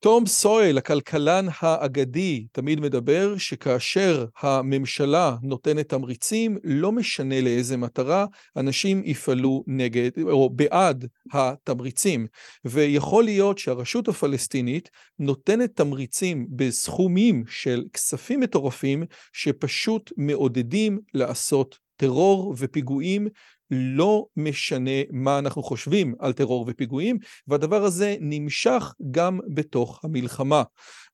תום סואל, הכלכלן האגדי, תמיד מדבר שכאשר הממשלה נותנת תמריצים, לא משנה לאיזה מטרה, אנשים יפעלו נגד או בעד התמריצים. ויכול להיות שהרשות הפלסטינית נותנת תמריצים בסכומים של כספים מטורפים, שפשוט מעודדים לעשות טרור ופיגועים לא משנה מה אנחנו חושבים על טרור ופיגועים, והדבר הזה נמשך גם בתוך המלחמה.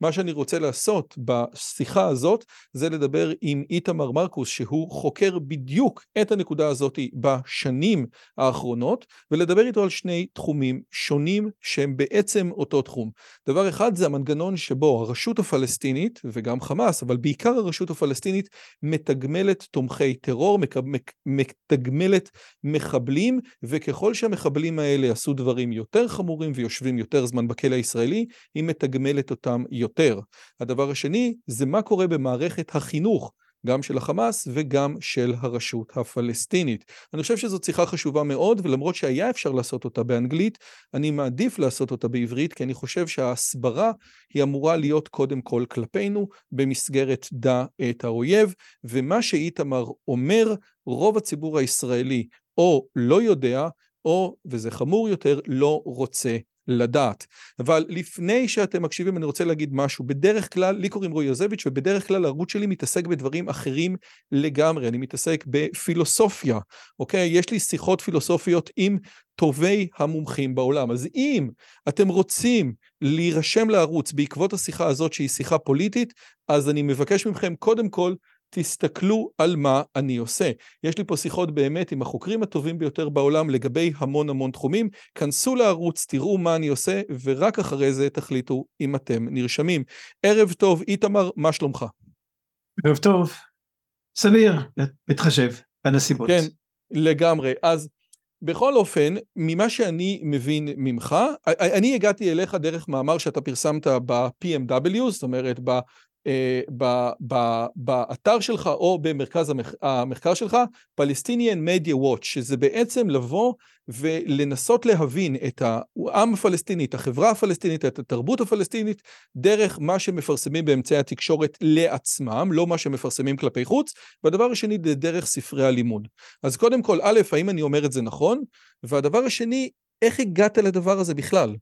מה שאני רוצה לעשות בשיחה הזאת זה לדבר עם איתמר מרקוס שהוא חוקר בדיוק את הנקודה הזאת בשנים האחרונות ולדבר איתו על שני תחומים שונים שהם בעצם אותו תחום. דבר אחד זה המנגנון שבו הרשות הפלסטינית וגם חמאס אבל בעיקר הרשות הפלסטינית מתגמלת תומכי טרור, מתגמלת מחבלים וככל שהמחבלים האלה עשו דברים יותר חמורים ויושבים יותר זמן בכלא הישראלי היא מתגמלת אותם יותר. הדבר השני זה מה קורה במערכת החינוך, גם של החמאס וגם של הרשות הפלסטינית. אני חושב שזאת שיחה חשובה מאוד, ולמרות שהיה אפשר לעשות אותה באנגלית, אני מעדיף לעשות אותה בעברית, כי אני חושב שההסברה היא אמורה להיות קודם כל כלפינו, במסגרת דע את האויב, ומה שאיתמר אומר, רוב הציבור הישראלי או לא יודע, או, וזה חמור יותר, לא רוצה לדעת. אבל לפני שאתם מקשיבים אני רוצה להגיד משהו, בדרך כלל, לי קוראים רועי יוזביץ' ובדרך כלל הערוץ שלי מתעסק בדברים אחרים לגמרי, אני מתעסק בפילוסופיה, אוקיי? יש לי שיחות פילוסופיות עם טובי המומחים בעולם. אז אם אתם רוצים להירשם לערוץ בעקבות השיחה הזאת שהיא שיחה פוליטית, אז אני מבקש מכם קודם כל תסתכלו על מה אני עושה. יש לי פה שיחות באמת עם החוקרים הטובים ביותר בעולם לגבי המון המון תחומים. כנסו לערוץ, תראו מה אני עושה, ורק אחרי זה תחליטו אם אתם נרשמים. ערב טוב, איתמר, מה שלומך? ערב טוב, סביר, מתחשב בנסיבות. כן, לגמרי. אז בכל אופן, ממה שאני מבין ממך, אני הגעתי אליך דרך מאמר שאתה פרסמת ב-PMW, זאת אומרת, באתר שלך או במרכז המחקר שלך, Palestinian Media Watch, שזה בעצם לבוא ולנסות להבין את העם הפלסטיני, את החברה הפלסטינית, את התרבות הפלסטינית, דרך מה שמפרסמים באמצעי התקשורת לעצמם, לא מה שמפרסמים כלפי חוץ, והדבר השני זה דרך ספרי הלימוד. אז קודם כל, א', האם אני אומר את זה נכון? והדבר השני, איך הגעת לדבר הזה בכלל?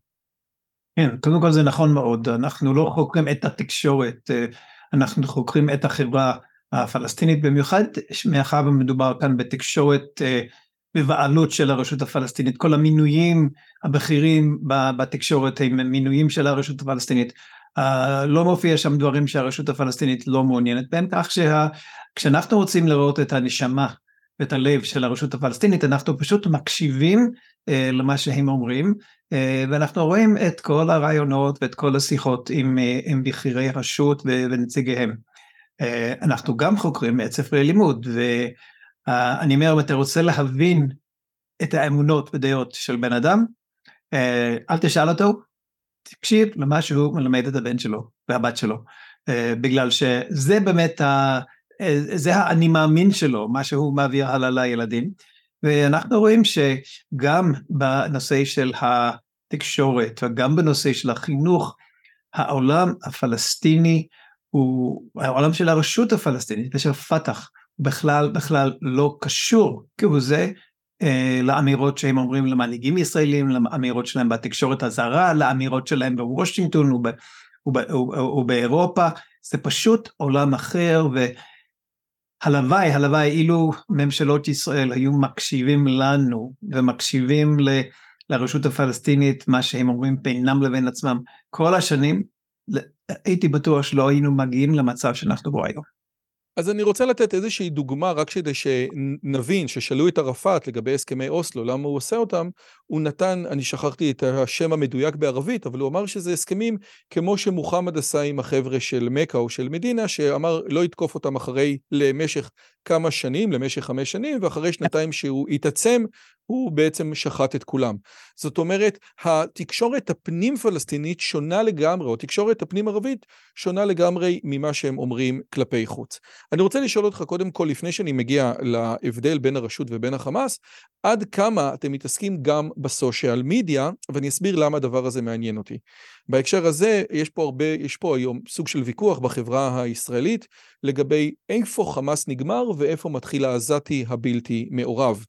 כן, קודם כל זה נכון מאוד, אנחנו לא חוקרים את התקשורת, אה, אנחנו חוקרים את החברה הפלסטינית במיוחד, מאחר ומדובר כאן בתקשורת אה, בבעלות של הרשות הפלסטינית, כל המינויים הבכירים בתקשורת הם מינויים של הרשות הפלסטינית, אה, לא מופיע שם דברים שהרשות הפלסטינית לא מעוניינת בהם, כך שכשאנחנו רוצים לראות את הנשמה ואת הלב של הרשות הפלסטינית, אנחנו פשוט מקשיבים אה, למה שהם אומרים, אה, ואנחנו רואים את כל הרעיונות ואת כל השיחות עם, אה, עם בכירי הרשות ונציגיהם. אנחנו גם חוקרים את ספרי לימוד, ואני אומר, אם אתה רוצה להבין את האמונות ודעות של בן אדם, אל תשאל אותו, תקשיב למה שהוא מלמד את הבן שלו והבת שלו, בגלל שזה באמת, ה, זה האני מאמין שלו, מה שהוא מעביר הלאה לילדים. ואנחנו רואים שגם בנושא של התקשורת וגם בנושא של החינוך, העולם הפלסטיני הוא העולם של הרשות הפלסטינית ושל פת"ח בכלל בכלל לא קשור כהוא זה אה, לאמירות שהם אומרים למנהיגים ישראלים, לאמירות שלהם בתקשורת הזרה, לאמירות שלהם בוושינגטון ובאירופה, זה פשוט עולם אחר ו... הלוואי, הלוואי אילו ממשלות ישראל היו מקשיבים לנו ומקשיבים ל, לרשות הפלסטינית, מה שהם אומרים בינם לבין עצמם כל השנים, הייתי בטוח שלא היינו מגיעים למצב שאנחנו בו היום. אז אני רוצה לתת איזושהי דוגמה, רק כדי שנבין, ששאלו את ערפאת לגבי הסכמי אוסלו, למה הוא עושה אותם, הוא נתן, אני שכחתי את השם המדויק בערבית, אבל הוא אמר שזה הסכמים כמו שמוחמד עשה עם החבר'ה של מכה או של מדינה, שאמר לא יתקוף אותם אחרי, למשך כמה שנים, למשך חמש שנים, ואחרי שנתיים שהוא התעצם, הוא בעצם שחט את כולם. זאת אומרת, התקשורת הפנים פלסטינית שונה לגמרי, או תקשורת הפנים ערבית שונה לגמרי ממה שהם אומרים כלפי חוץ. אני רוצה לשאול אותך קודם כל, לפני שאני מגיע להבדל בין הרשות ובין החמאס, עד כמה אתם מתעסקים גם בסושיאל מדיה, ואני אסביר למה הדבר הזה מעניין אותי. בהקשר הזה, יש פה הרבה, יש פה היום סוג של ויכוח בחברה הישראלית לגבי איפה חמאס נגמר ואיפה מתחיל העזתי הבלתי מעורב.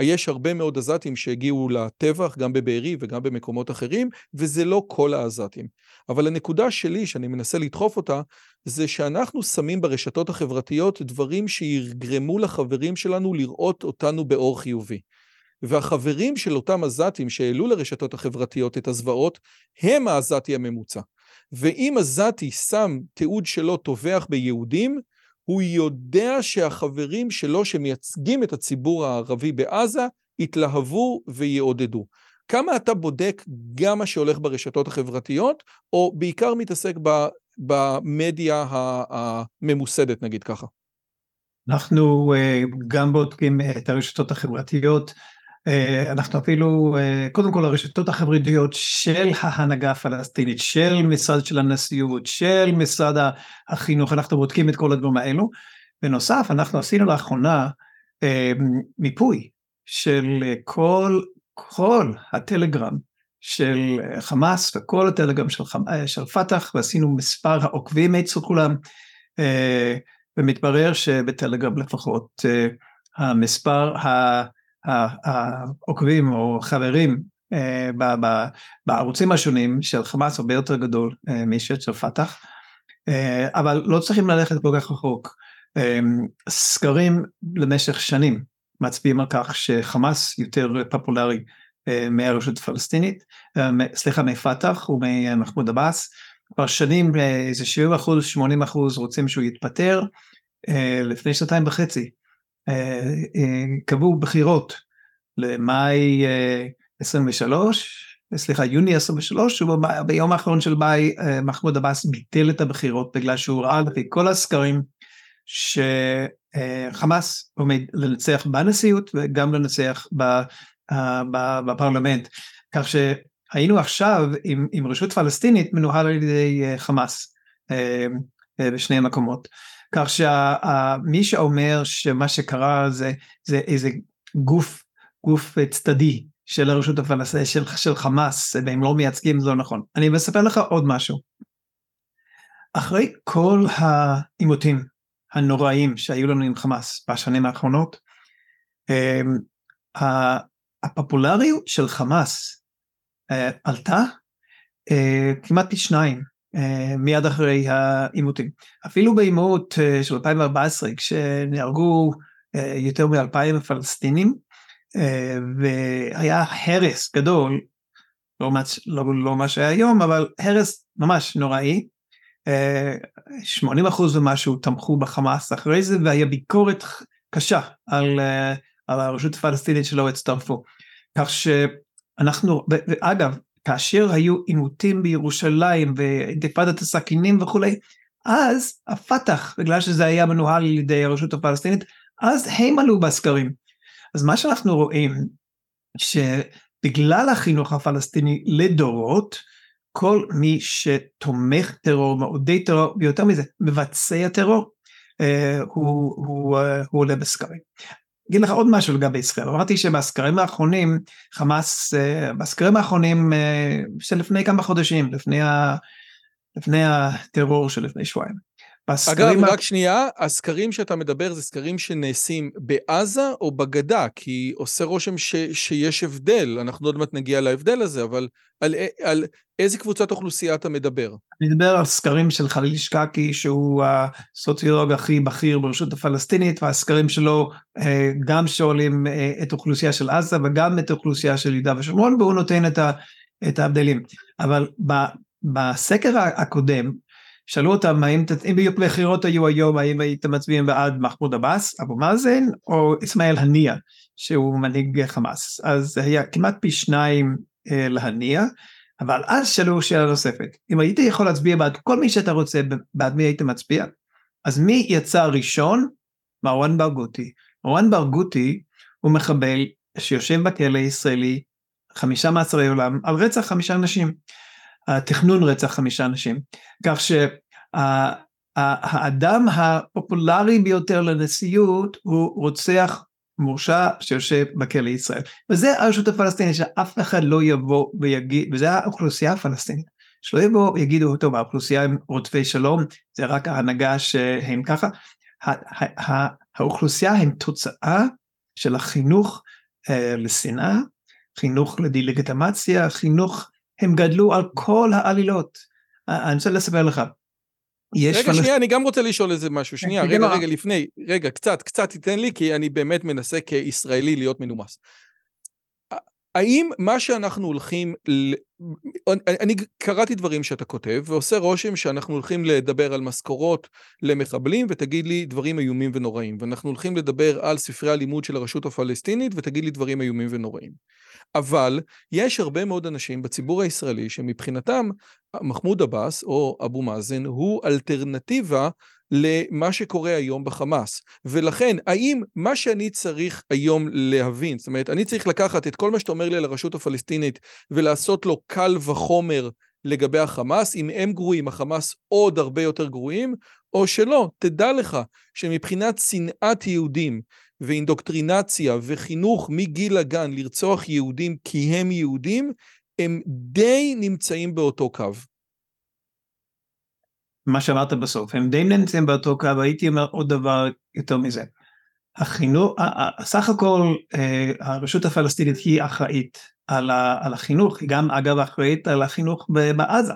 יש הרבה מאוד עזתים שהגיעו לטבח, גם בבארי וגם במקומות אחרים, וזה לא כל העזתים. אבל הנקודה שלי, שאני מנסה לדחוף אותה, זה שאנחנו שמים ברשתות החברתיות דברים שיגרמו לחברים שלנו לראות אותנו באור חיובי. והחברים של אותם עזתים שהעלו לרשתות החברתיות את הזוועות, הם העזתי הממוצע. ואם עזתי שם תיעוד שלו טובח ביהודים, הוא יודע שהחברים שלו שמייצגים את הציבור הערבי בעזה יתלהבו ויעודדו. כמה אתה בודק גם מה שהולך ברשתות החברתיות, או בעיקר מתעסק במדיה הממוסדת, נגיד ככה? אנחנו אה, גם בודקים את הרשתות החברתיות, אנחנו אפילו, אה, קודם כל הרשתות החברתיות של ההנהגה הפלסטינית, של משרד של הנשיאות, של משרד החינוך, אנחנו בודקים את כל הדברים האלו. בנוסף, אנחנו עשינו לאחרונה אה, מיפוי של כל, כל הטלגרם של חמאס וכל הטלגרם של, של פת"ח, ועשינו מספר העוקבים אצל כולם, ומתברר שבטלגרם לפחות המספר ה... העוקבים או חברים אה, בערוצים השונים של חמאס הרבה יותר גדול אה, משל של פת"ח, אה, אבל לא צריכים ללכת כל כך רחוק. סקרים למשך שנים מצביעים על כך שחמאס יותר פופולרי מהרשות הפלסטינית, סליחה מפת"ח וממחמוד עבאס, כבר שנים איזה 70 אחוז, 80 אחוז רוצים שהוא יתפטר, לפני שנתיים וחצי קבעו בחירות למאי 23, אה, סליחה, יוני 23, וביום האחרון של מאי מחמוד עבאס ביטל את הבחירות בגלל שהוא ראה לפי כל הסקרים שחמאס עומד לנצח בנשיאות וגם לנצח בפרלמנט. כך שהיינו עכשיו עם, עם רשות פלסטינית מנוהל על ידי חמאס בשני המקומות. כך שמי שאומר שמה שקרה זה, זה איזה גוף, גוף צדדי של הרשות הפלסטינית, של, של חמאס, והם לא מייצגים, זה לא נכון. אני מספר לך עוד משהו. אחרי כל העימותים הנוראים שהיו לנו עם חמאס בשנים האחרונות, אמ, הפופולריות של חמאס אה, עלתה אה, כמעט פי שניים מיד אחרי העימותים. אפילו בעימות אה, של 2014 כשנהרגו אה, יותר מאלפיים פלסטינים והיה הרס גדול, לא, לא, לא מה שהיה היום, אבל הרס ממש נוראי. 80 אחוז ומשהו תמכו בחמאס אחרי זה והיה ביקורת קשה על, על הרשות הפלסטינית שלא הצטרפו. כך שאנחנו, ואגב, כאשר היו עימותים בירושלים ואינתיפאדת הסכינים וכולי, אז הפת"ח, בגלל שזה היה מנוהל על ידי הרשות הפלסטינית, אז הם עלו בסקרים. אז מה שאנחנו רואים, שבגלל החינוך הפלסטיני לדורות, כל מי שתומך טרור, מעודד טרור, ויותר מזה, מבצע טרור, אה, הוא, הוא, אה, הוא עולה בסקרים. אגיד לך עוד משהו לגבי ישראל, אמרתי שבסקרים האחרונים, חמאס, אה, בסקרים האחרונים אה, של לפני כמה חודשים, לפני, ה, לפני הטרור של לפני שבועיים. אגב, רק שנייה, הסקרים שאתה מדבר זה סקרים שנעשים בעזה או בגדה? כי עושה רושם ש, שיש הבדל, אנחנו עוד מעט נגיע להבדל הזה, אבל על, על איזה קבוצת אוכלוסייה אתה מדבר? אני מדבר על סקרים של חליל שקקי, שהוא הסוציולוג הכי בכיר ברשות הפלסטינית, והסקרים שלו אה, גם שואלים אה, את האוכלוסייה של עזה וגם את האוכלוסייה של יהודה ושומרון, והוא נותן את, ה, את ההבדלים. אבל בסקר הקודם, שאלו אותם האם, אם בבחירות היו היום, האם הייתם מצביעים בעד מחמוד עבאס, אבו מאזן, או אסמאעיל הנייה, שהוא מנהיג חמאס. אז זה היה כמעט פי שניים אה, להנייה, אבל אז שאלו שאלה נוספת, אם היית יכול להצביע בעד כל מי שאתה רוצה, בעד מי היית מצביע? אז מי יצא ראשון? מרואן ברגותי. מרואן ברגותי הוא מחבל שיושב בכלא הישראלי חמישה מעצרי עולם על רצח חמישה אנשים, תכנון רצח חמישה אנשים, כך שהאדם הפופולרי ביותר לנשיאות הוא רוצח מורשע שיושב בכלא ישראל, וזה הרשות הפלסטינית שאף אחד לא יבוא ויגיד, וזה האוכלוסייה הפלסטינית, שלא יבוא ויגידו, טוב האוכלוסייה הם רודפי שלום, זה רק ההנהגה שהם ככה, האוכלוסייה הם תוצאה של החינוך אה, לשנאה, חינוך לדה-לגיטימציה, חינוך, הם גדלו על כל העלילות. אני רוצה לספר לך. רגע, פלס... שנייה, אני גם רוצה לשאול איזה משהו. שנייה, רגע, רגע, לפני. רגע, קצת, קצת תיתן לי, כי אני באמת מנסה כישראלי להיות מנומס. האם מה שאנחנו הולכים, ל... אני קראתי דברים שאתה כותב, ועושה רושם שאנחנו הולכים לדבר על משכורות למחבלים, ותגיד לי דברים איומים ונוראים. ואנחנו הולכים לדבר על ספרי הלימוד של הרשות הפלסטינית, ותגיד לי דברים איומים ונוראים. אבל יש הרבה מאוד אנשים בציבור הישראלי שמבחינתם מחמוד עבאס או אבו מאזן הוא אלטרנטיבה למה שקורה היום בחמאס. ולכן, האם מה שאני צריך היום להבין, זאת אומרת, אני צריך לקחת את כל מה שאתה אומר לי על הרשות הפלסטינית ולעשות לו קל וחומר לגבי החמאס, אם הם גרועים, החמאס עוד הרבה יותר גרועים, או שלא, תדע לך שמבחינת שנאת יהודים ואינדוקטרינציה וחינוך מגיל הגן לרצוח יהודים כי הם יהודים, הם די נמצאים באותו קו. מה שאמרת בסוף, הם די נמצאים באותו קו, הייתי אומר עוד דבר יותר מזה. החינוך, סך הכל אה, הרשות הפלסטינית היא אחראית על, החינוך, היא גם אגב אחראית על החינוך בעזה.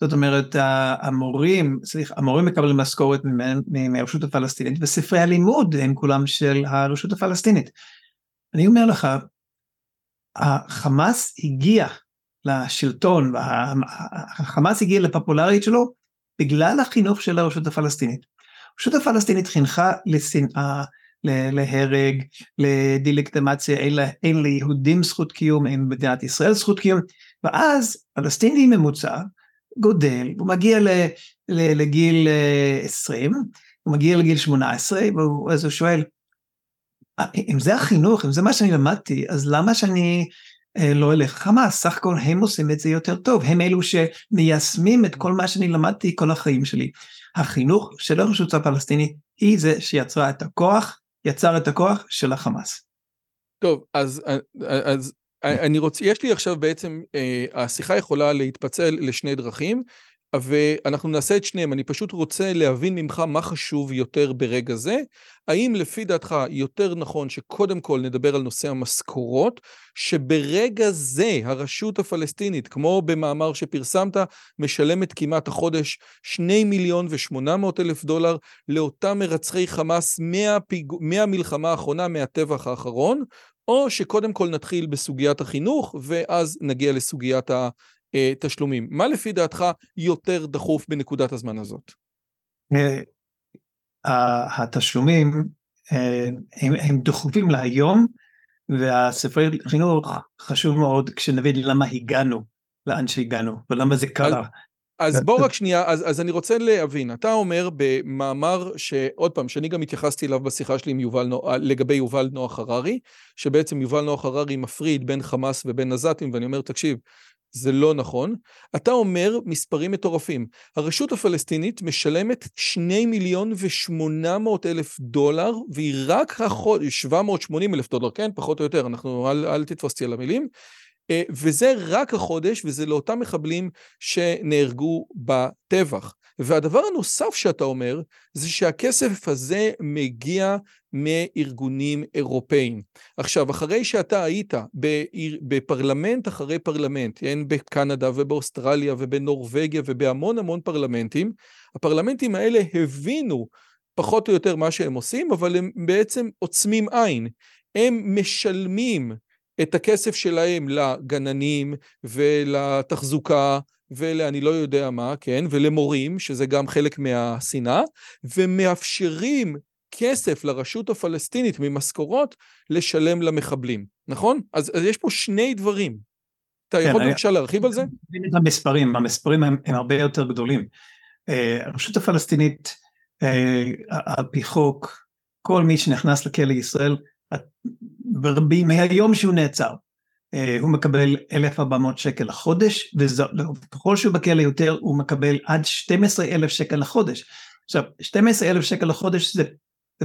זאת אומרת, המורים, סליחה, המורים מקבלים משכורת מהרשות הפלסטינית, וספרי הלימוד הם כולם של הרשות הפלסטינית. אני אומר לך, החמאס הגיע לשלטון, והחמאס הגיע לפופולריות שלו בגלל החינוך של הרשות הפלסטינית. הרשות הפלסטינית חינכה לשנאה, להרג, לדילקטמציה, אין, אין ליהודים זכות קיום, אין במדינת ישראל זכות קיום, ואז פלסטיני ממוצע גודל, הוא מגיע ל, ל, לגיל 20, אה, הוא מגיע לגיל 18, ואז הוא שואל, אה, אם זה החינוך, אם זה מה שאני למדתי, אז למה שאני אה, לא אלך חמאס? סך הכל הם עושים את זה יותר טוב, הם אלו שמיישמים את כל מה שאני למדתי כל החיים שלי. החינוך של הרשות הפלסטינית היא זה שיצרה את הכוח, יצר את הכוח של החמאס. טוב, אז, אז אני רוצה, יש לי עכשיו בעצם, אה, השיחה יכולה להתפצל לשני דרכים, ואנחנו נעשה את שניהם. אני פשוט רוצה להבין ממך מה חשוב יותר ברגע זה. האם לפי דעתך יותר נכון שקודם כל נדבר על נושא המשכורות, שברגע זה הרשות הפלסטינית, כמו במאמר שפרסמת, משלמת כמעט החודש 2 מיליון ו-800 אלף דולר לאותם מרצחי חמאס מהפיג... מהמלחמה האחרונה, מהטבח האחרון, או שקודם כל נתחיל בסוגיית החינוך, ואז נגיע לסוגיית התשלומים. מה לפי דעתך יותר דחוף בנקודת הזמן הזאת? אה, התשלומים אה, הם, הם דחופים להיום, והספרי חינוך חשוב מאוד כשנבין למה הגענו לאן שהגענו ולמה זה קרה. אז בוא רק שנייה, אז, אז אני רוצה להבין, אתה אומר במאמר שעוד פעם, שאני גם התייחסתי אליו בשיחה שלי עם יובל נוח, לגבי יובל נוח הררי, שבעצם יובל נוח הררי מפריד בין חמאס ובין עזתים, ואני אומר, תקשיב, זה לא נכון. אתה אומר מספרים מטורפים. הרשות הפלסטינית משלמת 2 מיליון ו-800 אלף דולר, והיא רק החודש, 780 אלף דולר, כן? פחות או יותר, אנחנו, אל, אל תתפוס אותי על המילים. אה, וזה רק החודש, וזה לאותם מחבלים שנהרגו בטבח. והדבר הנוסף שאתה אומר, זה שהכסף הזה מגיע מארגונים אירופאים. עכשיו, אחרי שאתה היית בפרלמנט אחרי פרלמנט, כן, בקנדה ובאוסטרליה ובנורבגיה ובהמון המון פרלמנטים, הפרלמנטים האלה הבינו פחות או יותר מה שהם עושים, אבל הם בעצם עוצמים עין. הם משלמים את הכסף שלהם לגננים ולתחזוקה ולאני לא יודע מה, כן, ולמורים, שזה גם חלק מהשנאה, ומאפשרים כסף לרשות הפלסטינית ממשכורות לשלם למחבלים, נכון? אז, אז יש פה שני דברים. אתה כן, יכול בבקשה להרחיב על זה? המספרים, המספרים הם, הם הרבה יותר גדולים. אה, הרשות הפלסטינית, אה, על פי חוק, כל מי שנכנס לכלא ישראל, מהיום שהוא נעצר, אה, הוא מקבל 1,400 שקל לחודש, וככל שהוא בכלא יותר הוא מקבל עד 12,000 שקל לחודש. עכשיו, 12,000 שקל לחודש זה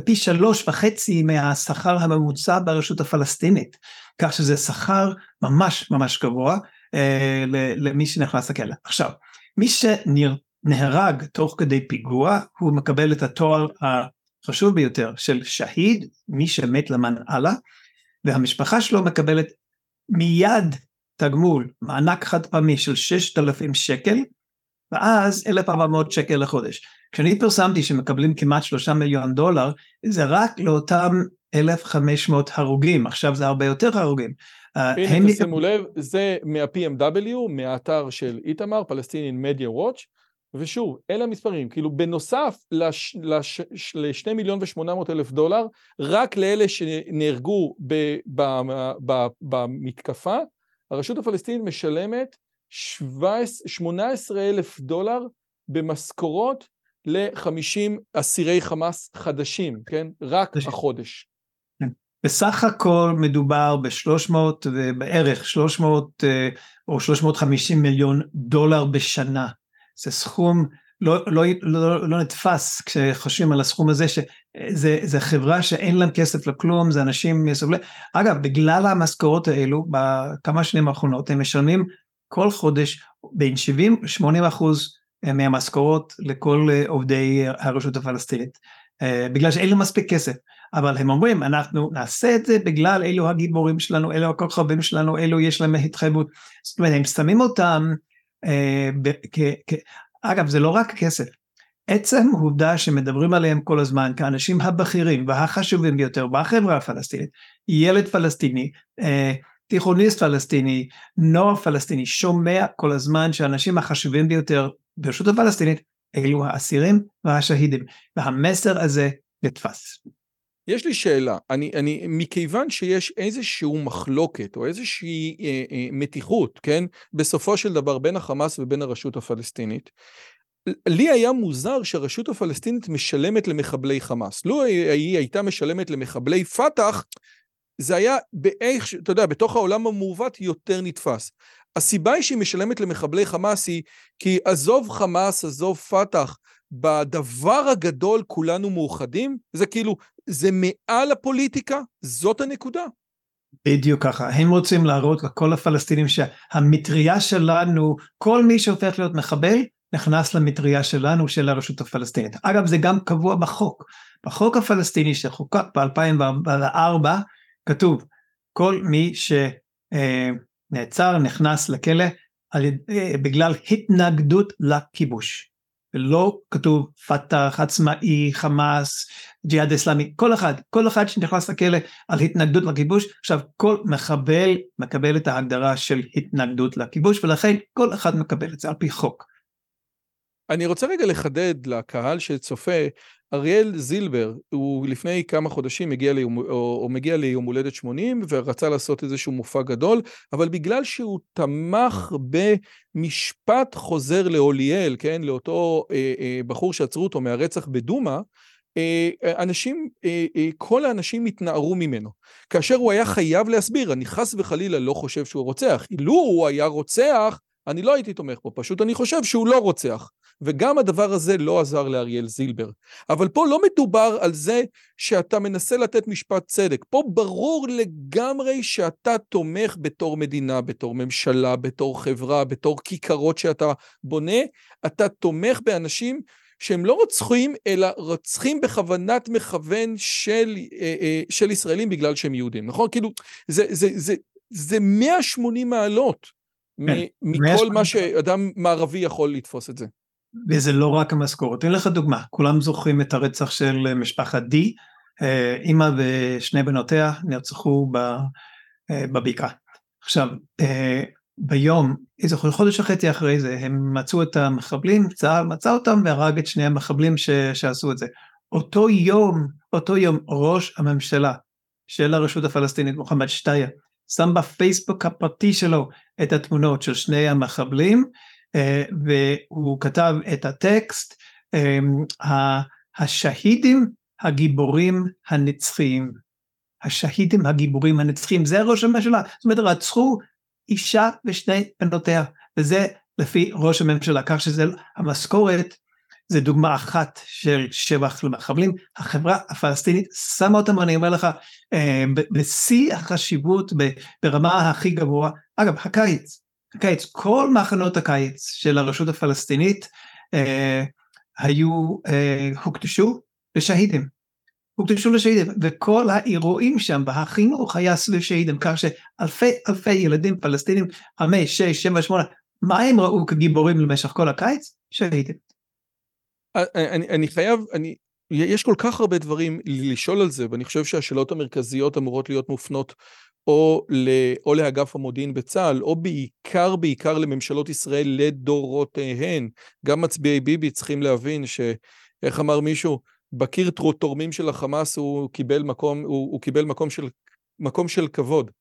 פי שלוש וחצי מהשכר הממוצע ברשות הפלסטינית, כך שזה שכר ממש ממש גבוה אה, למי שנכנס לכלא. עכשיו, מי שנהרג תוך כדי פיגוע, הוא מקבל את התואר החשוב ביותר של שהיד, מי שמת למען אללה, והמשפחה שלו מקבלת מיד תגמול, מענק חד פעמי של 6,000 שקל, ואז 1,400 שקל לחודש. כשאני פרסמתי שמקבלים כמעט 3 מיליון דולר, זה רק לאותם 1,500 הרוגים, עכשיו זה הרבה יותר הרוגים. אה, הנה, תשימו לב, זה מה-PMW, מהאתר של איתמר, פלסטינים מדיה וואץ', ושוב, אלה המספרים, כאילו בנוסף ל-2 מיליון ו-800 אלף דולר, רק לאלה שנהרגו במתקפה, הרשות הפלסטינית משלמת 18 אלף דולר במשכורות ל-50 אסירי חמאס חדשים, כן? רק החודש. כן. בסך הכל מדובר ב-300 בערך 300 אה, או 350 מיליון דולר בשנה. זה סכום לא, לא, לא, לא נתפס כשחושבים על הסכום הזה, שזה חברה שאין להם כסף לכלום, זה אנשים מסובלים. אגב, בגלל המשכורות האלו, בכמה שנים האחרונות, הם משלמים כל חודש בין 70-80 אחוז מהמשכורות לכל עובדי הרשות הפלסטינית, אה, בגלל שאין להם מספיק כסף. אבל הם אומרים, אנחנו נעשה את זה בגלל אלו הגיבורים שלנו, אלו הכוכבים שלנו, אלו יש להם התחייבות. זאת אומרת, הם שמים אותם אה, אגב, זה לא רק כסף. עצם העובדה שמדברים עליהם כל הזמן כאנשים הבכירים והחשובים ביותר בחברה הפלסטינית, ילד פלסטיני, אה, תיכוניסט פלסטיני, נוער פלסטיני, שומע כל הזמן שהאנשים החשובים ביותר ברשות הפלסטינית אלו האסירים והשהידים, והמסר הזה נתפס. יש לי שאלה, אני, אני, מכיוון שיש איזושהי מחלוקת או איזושהי אה, אה, מתיחות, כן, בסופו של דבר בין החמאס ובין הרשות הפלסטינית, לי היה מוזר שהרשות הפלסטינית משלמת למחבלי חמאס. לו היא הייתה משלמת למחבלי פת"ח, זה היה באיך, אתה יודע, בתוך העולם המעוות יותר נתפס. הסיבה היא שהיא משלמת למחבלי חמאס היא כי עזוב חמאס, עזוב פת"ח, בדבר הגדול כולנו מאוחדים, זה כאילו, זה מעל הפוליטיקה, זאת הנקודה. בדיוק ככה, הם רוצים להראות לכל הפלסטינים שהמטריה שלנו, כל מי שהופך להיות מחבל, נכנס למטריה שלנו, של הרשות הפלסטינית. אגב, זה גם קבוע בחוק. בחוק הפלסטיני שחוקק ב-2004, כתוב, כל מי שנעצר, נכנס לכלא, בגלל התנגדות לכיבוש. ולא כתוב פת"ח, עצמאי, חמאס, ג'יהאד אסלאמי, כל אחד, כל אחד שנכנס לכלא על התנגדות לכיבוש, עכשיו כל מחבל מקבל את ההגדרה של התנגדות לכיבוש ולכן כל אחד מקבל את זה על פי חוק. אני רוצה רגע לחדד לקהל שצופה, אריאל זילבר, הוא לפני כמה חודשים מגיע ליום, או, או מגיע ליום הולדת 80 ורצה לעשות איזשהו מופע גדול, אבל בגלל שהוא תמך במשפט חוזר לאוליאל, כן, לאותו אה, אה, בחור שעצרו אותו מהרצח בדומא, אה, אנשים, אה, אה, כל האנשים התנערו ממנו. כאשר הוא היה חייב להסביר, אני חס וחלילה לא חושב שהוא רוצח. אילו הוא היה רוצח, אני לא הייתי תומך בו, פשוט אני חושב שהוא לא רוצח. וגם הדבר הזה לא עזר לאריאל זילבר. אבל פה לא מדובר על זה שאתה מנסה לתת משפט צדק. פה ברור לגמרי שאתה תומך בתור מדינה, בתור ממשלה, בתור חברה, בתור כיכרות שאתה בונה, אתה תומך באנשים שהם לא רוצחים, אלא רוצחים בכוונת מכוון של, אה, אה, של ישראלים בגלל שהם יהודים, נכון? כאילו, זה, זה, זה, זה 180 מעלות כן, מכל מה שאדם מערבי יכול לתפוס את זה. וזה לא רק המשכורת. אתן לך דוגמה, כולם זוכרים את הרצח של משפחת די, אה, אימא ושני בנותיה נרצחו אה, בבקעה. עכשיו, אה, ביום, איזה חודש וחצי אחרי זה, הם מצאו את המחבלים, צה"ל מצא אותם והרג את שני המחבלים ש, שעשו את זה. אותו יום, אותו יום, ראש הממשלה של הרשות הפלסטינית, מוחמד שטייה, שם בפייסבוק הפרטי שלו את התמונות של שני המחבלים, אה, והוא כתב את הטקסט, אה, השהידים הגיבורים הנצחיים. השהידים הגיבורים הנצחיים, זה ראש הממשלה. זאת אומרת, רצחו אישה ושני בנותיה, וזה לפי ראש הממשלה, כך שזה המשכורת זה דוגמה אחת של שבח למחבלים, החברה הפלסטינית שמה אותם, אני אומר לך, אה, בשיא החשיבות ברמה הכי גבוהה. אגב, הקיץ, הקיץ, כל מחנות הקיץ של הרשות הפלסטינית אה, היו, אה, הוקדשו לשהידים. הוקדשו לשהידים, וכל האירועים שם והחינוך היה סביב שהידים, כך שאלפי אלפי ילדים פלסטינים, חמש, שש, שבע, שמונה, מה הם ראו כגיבורים למשך כל הקיץ? שהידים. אני, אני חייב, אני, יש כל כך הרבה דברים לשאול על זה, ואני חושב שהשאלות המרכזיות אמורות להיות מופנות או, ל, או לאגף המודיעין בצה"ל, או בעיקר בעיקר לממשלות ישראל לדורותיהן. גם מצביעי ביבי צריכים להבין שאיך אמר מישהו, בקיר תורמים של החמאס הוא קיבל מקום, הוא, הוא קיבל מקום של, מקום של כבוד.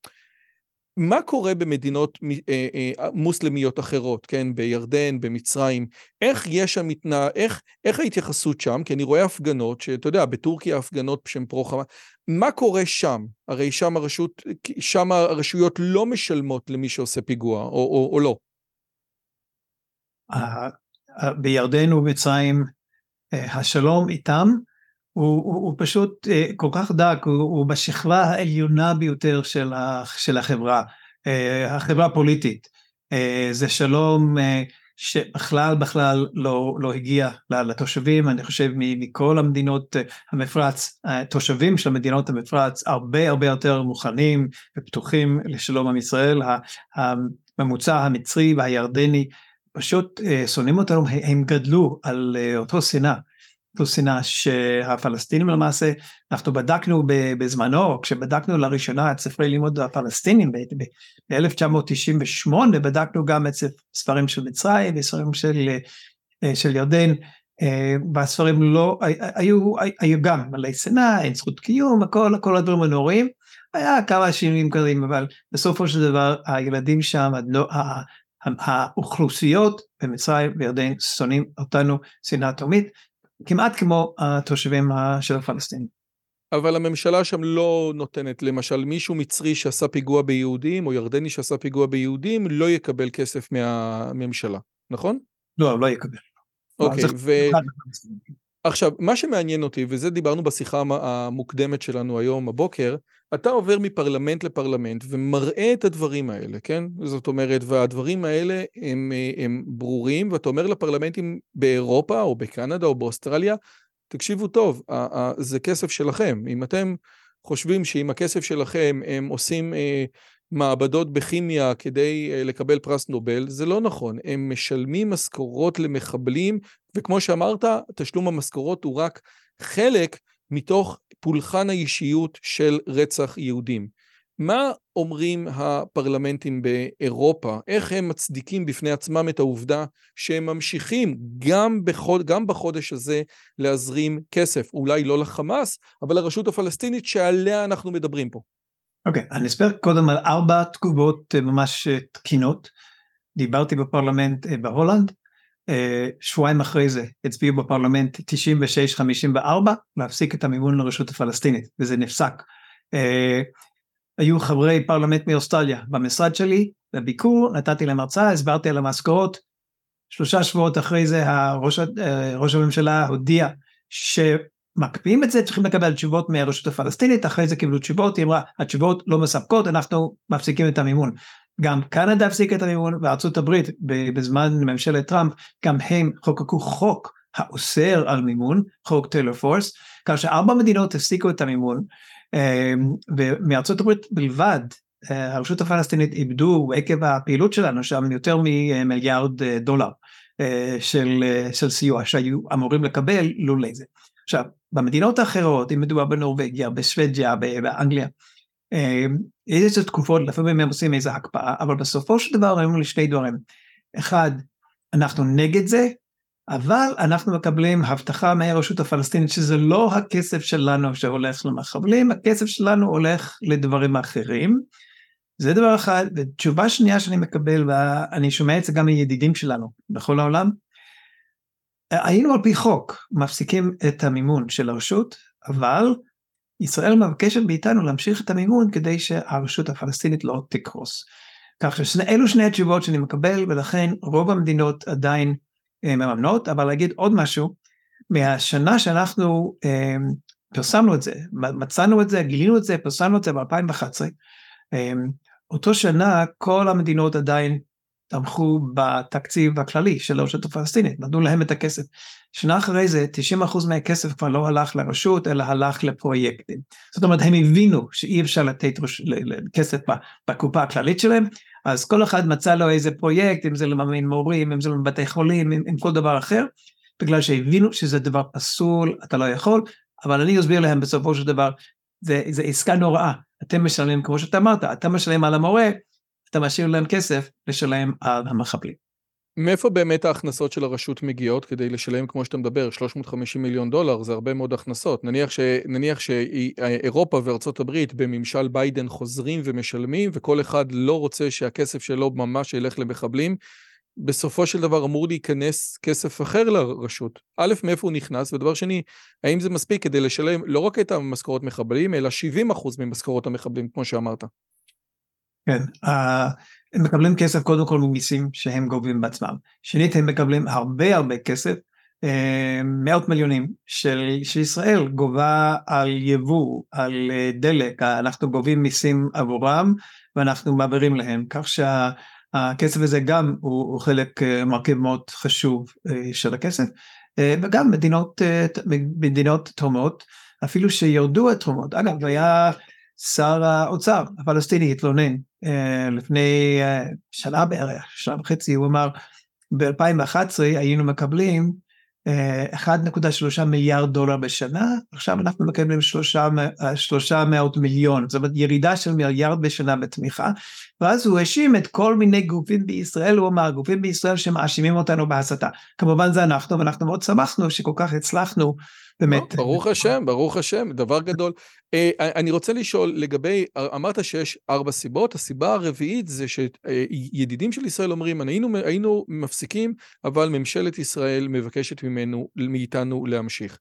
מה קורה במדינות אה, אה, מוסלמיות אחרות, כן, בירדן, במצרים, איך יש שם מתנא... איך, איך ההתייחסות שם? כי אני רואה הפגנות, שאתה יודע, בטורקיה הפגנות שהן פרו-חמאס, מה קורה שם? הרי שם הרשות, שם הרשויות לא משלמות למי שעושה פיגוע, או, או, או לא. בירדן ובמצרים השלום איתם הוא, הוא, הוא פשוט uh, כל כך דק, הוא, הוא בשכבה העליונה ביותר של, ה, של החברה, uh, החברה הפוליטית. Uh, זה שלום שבכלל בכלל לא, לא הגיע לתושבים, אני חושב מכל המדינות המפרץ, התושבים של מדינות המפרץ הרבה הרבה יותר מוכנים ופתוחים לשלום עם ישראל, הממוצע המצרי והירדני פשוט שונאים אותנו, הם גדלו על אותו שנאה. זו שנאה שהפלסטינים למעשה, אנחנו בדקנו בזמנו, כשבדקנו לראשונה את ספרי לימוד הפלסטינים ב-1998, בדקנו גם את ספרים של מצרים וספרים של, אה, של ירדן, אה, והספרים לא, היו, היו גם מלא שנאה, אין זכות קיום, הכל, כל הדברים הנוראים, היה כמה שינויים כאלה, אבל בסופו של דבר הילדים שם, האוכלוסיות במצרים וירדן שונאים אותנו שנאה תומית, כמעט כמו התושבים של הפלסטינים. אבל הממשלה שם לא נותנת, למשל מישהו מצרי שעשה פיגוע ביהודים, או ירדני שעשה פיגוע ביהודים, לא יקבל כסף מהממשלה, נכון? לא, לא יקבל. אוקיי, ו... עכשיו, מה שמעניין אותי, וזה דיברנו בשיחה המוקדמת שלנו היום, הבוקר, אתה עובר מפרלמנט לפרלמנט ומראה את הדברים האלה, כן? זאת אומרת, והדברים האלה הם, הם ברורים, ואתה אומר לפרלמנטים באירופה או בקנדה או באוסטרליה, תקשיבו טוב, זה כסף שלכם. אם אתם חושבים שעם הכסף שלכם הם עושים אה, מעבדות בכימיה כדי אה, לקבל פרס נובל, זה לא נכון. הם משלמים משכורות למחבלים, וכמו שאמרת, תשלום המשכורות הוא רק חלק מתוך פולחן האישיות של רצח יהודים. מה אומרים הפרלמנטים באירופה? איך הם מצדיקים בפני עצמם את העובדה שהם ממשיכים גם, בחוד, גם בחודש הזה להזרים כסף? אולי לא לחמאס, אבל לרשות הפלסטינית שעליה אנחנו מדברים פה. אוקיי, okay, אני אספר קודם על ארבע תגובות אה, ממש אה, תקינות. דיברתי בפרלמנט אה, בהולנד, שבועיים אחרי זה הצביעו בפרלמנט 96-54 להפסיק את המימון לרשות הפלסטינית, וזה נפסק. היו חברי פרלמנט מאוסטרליה במשרד שלי, בביקור, נתתי להם הרצאה, הסברתי על המשכורות, שלושה שבועות אחרי זה הראש, ראש הממשלה הודיע ש... מקפיאים את זה, צריכים לקבל תשובות מהרשות הפלסטינית, אחרי זה קיבלו תשובות, היא אמרה, התשובות לא מספקות, אנחנו מפסיקים את המימון. גם קנדה הפסיקה את המימון, וארצות הברית בזמן ממשלת טראמפ, גם הם חוקקו חוק האוסר על מימון, חוק טיילר פורס, כאשר ארבע מדינות הפסיקו את המימון, אמ, ומארצות הברית בלבד, אה, הרשות הפלסטינית איבדו עקב הפעילות שלנו שם יותר ממיליארד אה, דולר אה, של, של סיוע שהיו אמורים לקבל לולא זה. עכשיו, במדינות האחרות, אם מדובר בנורבגיה, בשוודיה, באנגליה, איזה תקופות, לפעמים הם עושים איזה הקפאה, אבל בסופו של דבר היו לי שני דברים. אחד, אנחנו נגד זה, אבל אנחנו מקבלים הבטחה מהרשות הפלסטינית שזה לא הכסף שלנו שהולך למחבלים, הכסף שלנו הולך לדברים אחרים. זה דבר אחד, ותשובה שנייה שאני מקבל, ואני שומע את זה גם מידידים שלנו בכל העולם, היינו על פי חוק מפסיקים את המימון של הרשות, אבל ישראל מבקשת מאיתנו להמשיך את המימון כדי שהרשות הפלסטינית לא תקרוס. כך שאלו שני התשובות שאני מקבל, ולכן רוב המדינות עדיין אה, מממנות, אבל להגיד עוד משהו, מהשנה שאנחנו אה, פרסמנו את זה, מצאנו את זה, גילינו את זה, פרסמנו את זה ב-2011, אה, אותו שנה כל המדינות עדיין תמכו בתקציב הכללי של הרשות הפלסטינית, נתנו להם את הכסף. שנה אחרי זה 90% מהכסף כבר לא הלך לרשות אלא הלך לפרויקטים. זאת אומרת הם הבינו שאי אפשר לתת כסף בקופה הכללית שלהם, אז כל אחד מצא לו איזה פרויקט, אם זה לממן מורים, אם זה לבתי חולים, אם, אם כל דבר אחר, בגלל שהבינו שזה דבר פסול, אתה לא יכול, אבל אני אסביר להם בסופו של דבר, זה, זה עסקה נוראה, אתם משלמים כמו שאתה אמרת, אתה משלם על המורה, אתה משאיר להם כסף לשלם על המחבלים. מאיפה באמת ההכנסות של הרשות מגיעות כדי לשלם, כמו שאתה מדבר, 350 מיליון דולר, זה הרבה מאוד הכנסות. נניח, ש, נניח שאירופה וארצות הברית בממשל ביידן חוזרים ומשלמים, וכל אחד לא רוצה שהכסף שלו ממש ילך למחבלים, בסופו של דבר אמור להיכנס כסף אחר לרשות. א', מאיפה הוא נכנס, ודבר שני, האם זה מספיק כדי לשלם לא רק את המשכורות מחבלים, אלא 70 אחוז ממשכורות המחבלים, כמו שאמרת. כן, uh, הם מקבלים כסף קודם כל ממיסים שהם גובים בעצמם. שנית, הם מקבלים הרבה הרבה כסף, uh, מאות מיליונים של, שישראל גובה על יבוא, על uh, דלק, אנחנו גובים מיסים עבורם ואנחנו מעבירים להם, כך שהכסף הזה גם הוא, הוא חלק, מרכיב מאוד חשוב של הכסף, וגם מדינות, מדינות תורמות, אפילו שירדו התרומות. אגב, היה שר האוצר הפלסטיני התלונן אה, לפני אה, שנה בערך, שנה וחצי, הוא אמר, ב-2011 היינו מקבלים 1.3 אה, מיליארד דולר בשנה, עכשיו אנחנו מקבלים 300 מיליון, זאת אומרת ירידה של מיליארד בשנה בתמיכה, ואז הוא האשים את כל מיני גופים בישראל, הוא אמר, גופים בישראל שמאשימים אותנו בהסתה. כמובן זה אנחנו, ואנחנו מאוד שמחנו שכל כך הצלחנו באמת. לא, ברוך השם, ברוך השם, דבר גדול. אה, אני רוצה לשאול לגבי, אמרת שיש ארבע סיבות, הסיבה הרביעית זה שידידים של ישראל אומרים, היינו, היינו מפסיקים, אבל ממשלת ישראל מבקשת ממנו, מאיתנו להמשיך.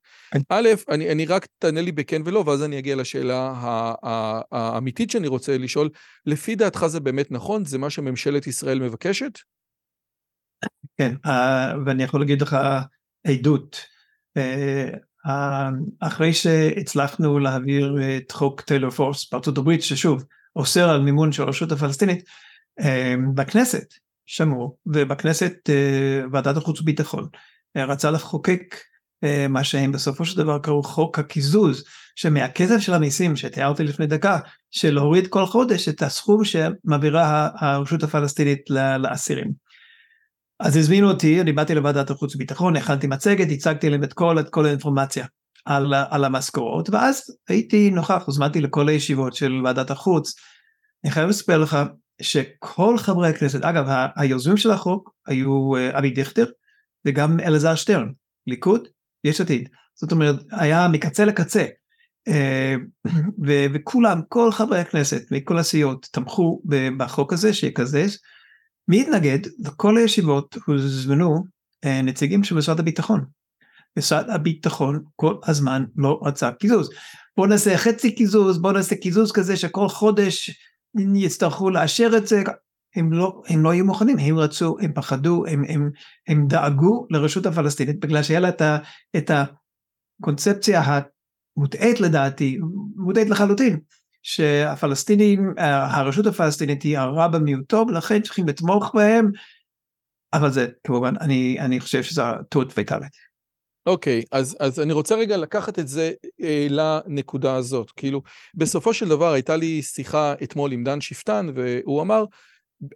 א', אני, אני רק תענה לי בכן ולא, ואז אני אגיע לשאלה האמיתית שאני רוצה לשאול, לפי דעתך זה באמת נכון? זה מה שממשלת ישראל מבקשת? כן, אה, ואני יכול להגיד לך עדות. אה, אחרי שהצלחנו להעביר את חוק טיילור פורס בארצות הברית, ששוב, אוסר על מימון של הרשות הפלסטינית, אה, בכנסת שמעו, ובכנסת אה, ועדת החוץ וביטחון אה, רצה לחוקק מה שהם בסופו של דבר קראו חוק הקיזוז, שמהכסף של המיסים שתיארתי לפני דקה, של להוריד כל חודש את הסכום שמעבירה הרשות הפלסטינית לאסירים. אז הזמינו אותי, אני באתי לוועדת החוץ וביטחון, הכנתי מצגת, הצגתי להם את כל, את כל האינפורמציה על, על המשכורות, ואז הייתי נוכח, הוזמנתי לכל הישיבות של ועדת החוץ. אני חייב לספר לך שכל חברי הכנסת, אגב, היוזמים של החוק היו אה, אבי דיכטר וגם אלעזר שטרן, ליכוד, יש עתיד. זאת אומרת, היה מקצה לקצה. אה, וכולם, כל חברי הכנסת מכל הסיעות תמכו בחוק הזה שיקזז. מי התנגד? לכל הישיבות הוזמנו אה, נציגים של משרד הביטחון. משרד הביטחון כל הזמן לא רצה קיזוז. בוא נעשה חצי קיזוז, בוא נעשה קיזוז כזה שכל חודש יצטרכו לאשר את זה. הם לא, הם לא היו מוכנים, הם רצו, הם פחדו, הם, הם, הם דאגו לרשות הפלסטינית בגלל שהיה לה את, ה, את הקונספציה המוטעית לדעתי, מוטעית לחלוטין, שהפלסטינים, הרשות הפלסטינית היא הרע במיעוטו ולכן צריכים לתמוך בהם, אבל זה כמובן, אני, אני חושב שזו טעות ויטלית. אוקיי, okay, אז, אז אני רוצה רגע לקחת את זה אה, לנקודה הזאת. כאילו, בסופו של דבר הייתה לי שיחה אתמול עם דן שפטן, והוא אמר,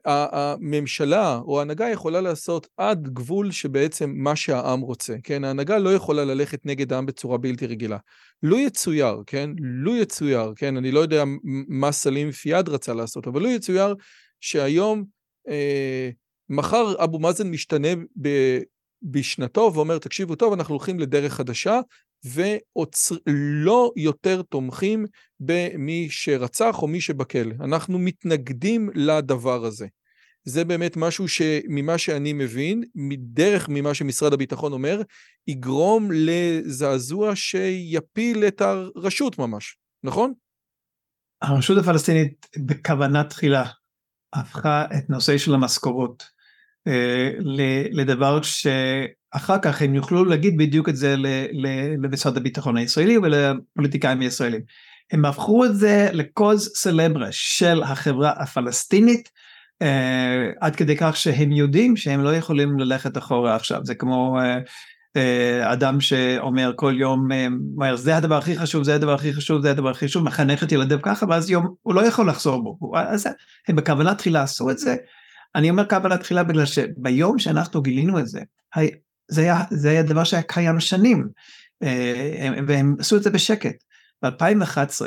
הממשלה או ההנהגה יכולה לעשות עד גבול שבעצם מה שהעם רוצה, כן? ההנהגה לא יכולה ללכת נגד העם בצורה בלתי רגילה. לו יצויר, כן? לו יצויר, כן? אני לא יודע מה סלים פיאד רצה לעשות, אבל לו יצויר שהיום, אה, מחר אבו מאזן משתנה ב, בשנתו ואומר, תקשיבו טוב, אנחנו הולכים לדרך חדשה, ולא יותר תומכים במי שרצח או מי שבכלא. אנחנו מתנגדים לדבר הזה. זה באמת משהו שממה שאני מבין, מדרך ממה שמשרד הביטחון אומר, יגרום לזעזוע שיפיל את הרשות ממש, נכון? הרשות הפלסטינית בכוונה תחילה הפכה את נושא של המשכורות לדבר שאחר כך הם יוכלו להגיד בדיוק את זה למשרד הביטחון הישראלי ולפוליטיקאים הישראלים. הם הפכו את זה לקוז סלברה של החברה הפלסטינית אה, עד כדי כך שהם יודעים שהם לא יכולים ללכת אחורה עכשיו זה כמו אה, אדם שאומר כל יום אומר זה הדבר הכי חשוב זה הדבר הכי חשוב זה הדבר הכי חשוב מחנך את ילדיו ככה ואז יום הוא לא יכול לחזור בו אז הם בכוונה תחילה עשו את זה אני אומר קבלה תחילה בגלל שביום שאנחנו גילינו את זה, זה היה, זה היה דבר שהיה קיים שנים, אה, והם עשו את זה בשקט. ב-2011,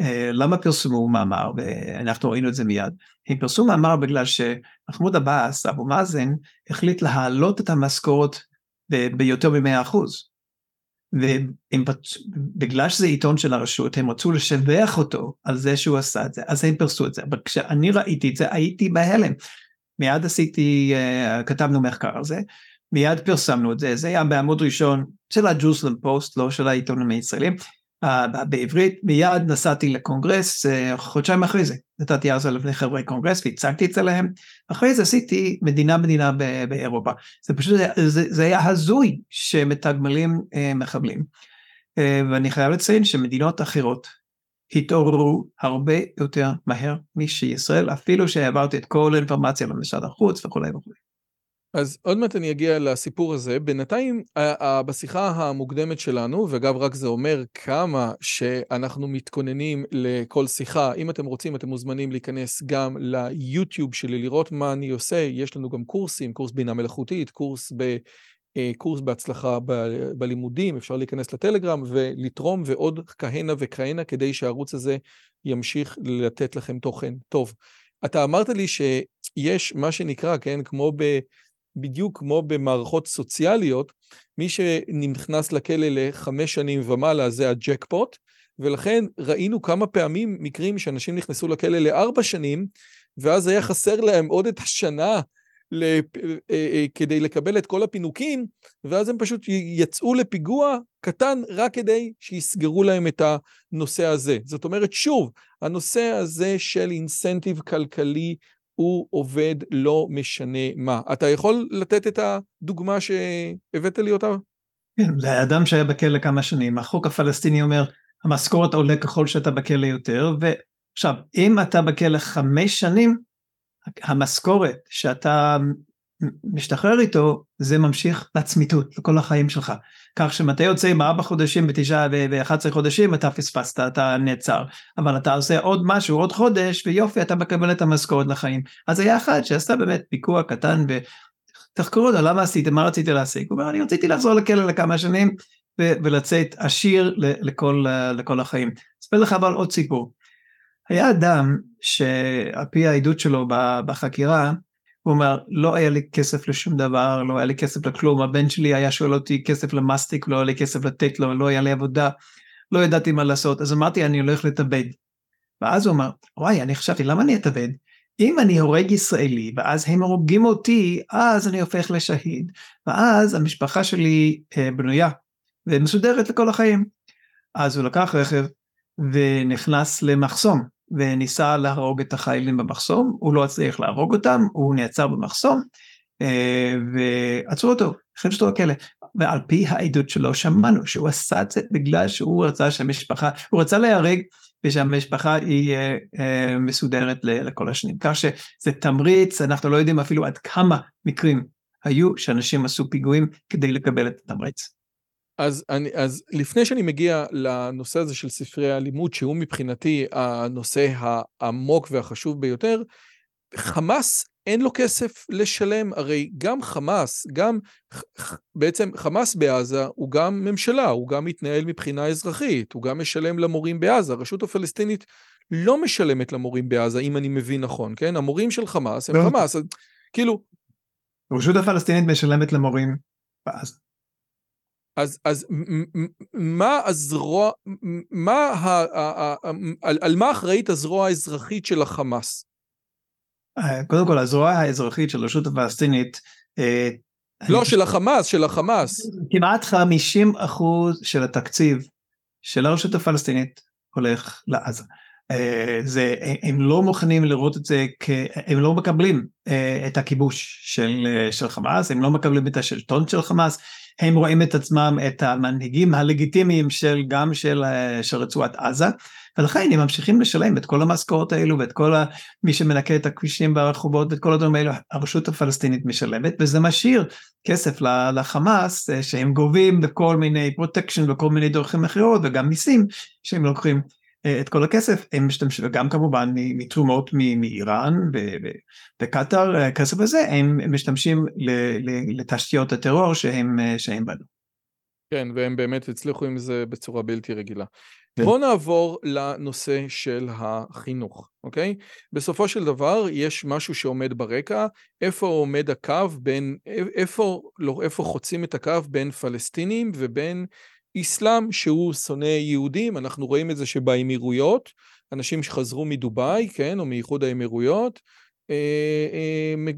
אה, למה פרסמו מאמר, ואנחנו ראינו את זה מיד, הם פרסמו מאמר בגלל שמחמוד עבאס, אבו מאזן, החליט להעלות את המשכורת ביותר מ-100 אחוז. ובגלל שזה עיתון של הרשות, הם רצו לשבח אותו על זה שהוא עשה את זה, אז הם פרסמו את זה. אבל כשאני ראיתי את זה, הייתי בהלם. מיד עשיתי, uh, כתבנו מחקר על זה, מיד פרסמנו את זה, זה היה בעמוד ראשון של הג'רוזלם פוסט, לא של העיתונים הישראלים, uh, בעברית, מיד נסעתי לקונגרס, uh, חודשיים אחרי זה, נתתי אז לפני חברי קונגרס והצגתי את זה להם, אחרי זה עשיתי מדינה מדינה באירופה, זה פשוט, זה, זה היה הזוי שמתגמלים מחבלים, ואני חייב לציין שמדינות אחרות התעוררו הרבה יותר מהר משישראל, אפילו שהעברתי את כל האינפורמציה למשרד החוץ וכולי וכולי. אז עוד מעט אני אגיע לסיפור הזה. בינתיים, בשיחה המוקדמת שלנו, ואגב, רק זה אומר כמה שאנחנו מתכוננים לכל שיחה. אם אתם רוצים, אתם מוזמנים להיכנס גם ליוטיוב שלי, לראות מה אני עושה. יש לנו גם קורסים, קורס בינה מלאכותית, קורס ב... אה, קורס בהצלחה ב- בלימודים, אפשר להיכנס לטלגרם ולתרום ועוד כהנה וכהנה כדי שהערוץ הזה ימשיך לתת לכם תוכן טוב. אתה אמרת לי שיש מה שנקרא, כן, כמו ב... בדיוק כמו במערכות סוציאליות, מי שנכנס לכלא לחמש שנים ומעלה זה הג'קפוט, ולכן ראינו כמה פעמים מקרים שאנשים נכנסו לכלא לארבע שנים, ואז היה חסר להם עוד את השנה לפ... אה, אה, כדי לקבל את כל הפינוקים, ואז הם פשוט יצאו לפיגוע קטן רק כדי שיסגרו להם את הנושא הזה. זאת אומרת, שוב, הנושא הזה של אינסנטיב כלכלי הוא עובד לא משנה מה. אתה יכול לתת את הדוגמה שהבאת לי אותה? כן, זה אדם שהיה בכלא כמה שנים. החוק הפלסטיני אומר, המשכורת עולה ככל שאתה בכלא יותר, ועכשיו, אם אתה בכלא חמש שנים, המשכורת שאתה משתחרר איתו זה ממשיך לצמיתות לכל החיים שלך. כך שמתי יוצא עם ארבע חודשים ותשעה ואחד עשרה חודשים אתה פספסת אתה נעצר. אבל אתה עושה עוד משהו עוד חודש ויופי אתה מקבל את המשכורת לחיים. אז היה אחד שעשתה באמת פיגוע קטן ותחקרו אותו למה עשיתם מה רציתי להשיג? הוא אומר אני רציתי לחזור לכלא לכמה שנים ולצאת עשיר לכל, לכל החיים. אספר לך אבל עוד סיפור היה אדם שעל פי העדות שלו בחקירה, הוא אומר, לא היה לי כסף לשום דבר, לא היה לי כסף לכלום, הבן שלי היה שואל אותי כסף למאסטיק, לא היה לי כסף לתת לו, לא היה לי עבודה, לא ידעתי מה לעשות, אז אמרתי, אני הולך להתאבד. ואז הוא אמר, וואי, אני חשבתי, למה אני אתאבד? אם אני הורג ישראלי, ואז הם הורגים אותי, אז אני הופך לשהיד, ואז המשפחה שלי אה, בנויה ומסודרת לכל החיים. אז הוא לקח רכב ונכנס למחסום, וניסה להרוג את החיילים במחסום, הוא לא הצליח להרוג אותם, הוא נעצר במחסום, אה, ועצרו אותו, הכניסו אותו לכלא. ועל פי העדות שלו שמענו שהוא עשה את זה בגלל שהוא רצה שהמשפחה, הוא רצה להיהרג ושהמשפחה היא אה, מסודרת לכל השנים. כך שזה תמריץ, אנחנו לא יודעים אפילו עד כמה מקרים היו שאנשים עשו פיגועים כדי לקבל את התמריץ. אז, אני, אז לפני שאני מגיע לנושא הזה של ספרי הלימוד, שהוא מבחינתי הנושא העמוק והחשוב ביותר, חמאס אין לו כסף לשלם, הרי גם חמאס, גם בעצם חמאס בעזה הוא גם ממשלה, הוא גם מתנהל מבחינה אזרחית, הוא גם משלם למורים בעזה, הרשות הפלסטינית לא משלמת למורים בעזה, אם אני מבין נכון, כן? המורים של חמאס הם לא. חמאס, אז כאילו... הרשות הפלסטינית משלמת למורים בעזה. אז, אז מה הזרוע, מה, ה, ה, ה, על, על מה אחראית הזרוע האזרחית של החמאס? אה, קודם כל הזרוע האזרחית של הרשות הפלסטינית אה, לא, של החמאס, של החמאס. כמעט 50 אחוז של התקציב של הרשות הפלסטינית הולך לעזה. אה, זה, הם לא מוכנים לראות את זה, כ, הם לא מקבלים את הכיבוש של, של חמאס, הם לא מקבלים את השלטון של חמאס, הם רואים את עצמם, את המנהיגים הלגיטימיים של גם של, של רצועת עזה, ולכן הם ממשיכים לשלם את כל המשכורות האלו ואת כל מי שמנקה את הכבישים והרחובות ואת כל הדברים האלו, הרשות הפלסטינית משלמת, וזה משאיר כסף לחמאס שהם גובים בכל מיני פרוטקשן וכל מיני דרכים אחרות וגם מיסים שהם לוקחים. אה, את כל הכסף, הם משתמשים, וגם כמובן מתרומות מאיראן וקטאר, הכסף הזה, הם משתמשים לתשתיות הטרור שהם, אה, שהם בנו. כן, והם באמת הצליחו עם זה בצורה בלתי רגילה. כן. בואו נעבור לנושא של החינוך, אוקיי? בסופו של דבר יש משהו שעומד ברקע, איפה עומד הקו בין, איפה, לא, איפה חוצים את הקו בין פלסטינים ובין אסלאם שהוא שונא יהודים, אנחנו רואים את זה שבאמירויות, אנשים שחזרו מדובאי, כן, או מאיחוד האמירויות, אה, אה,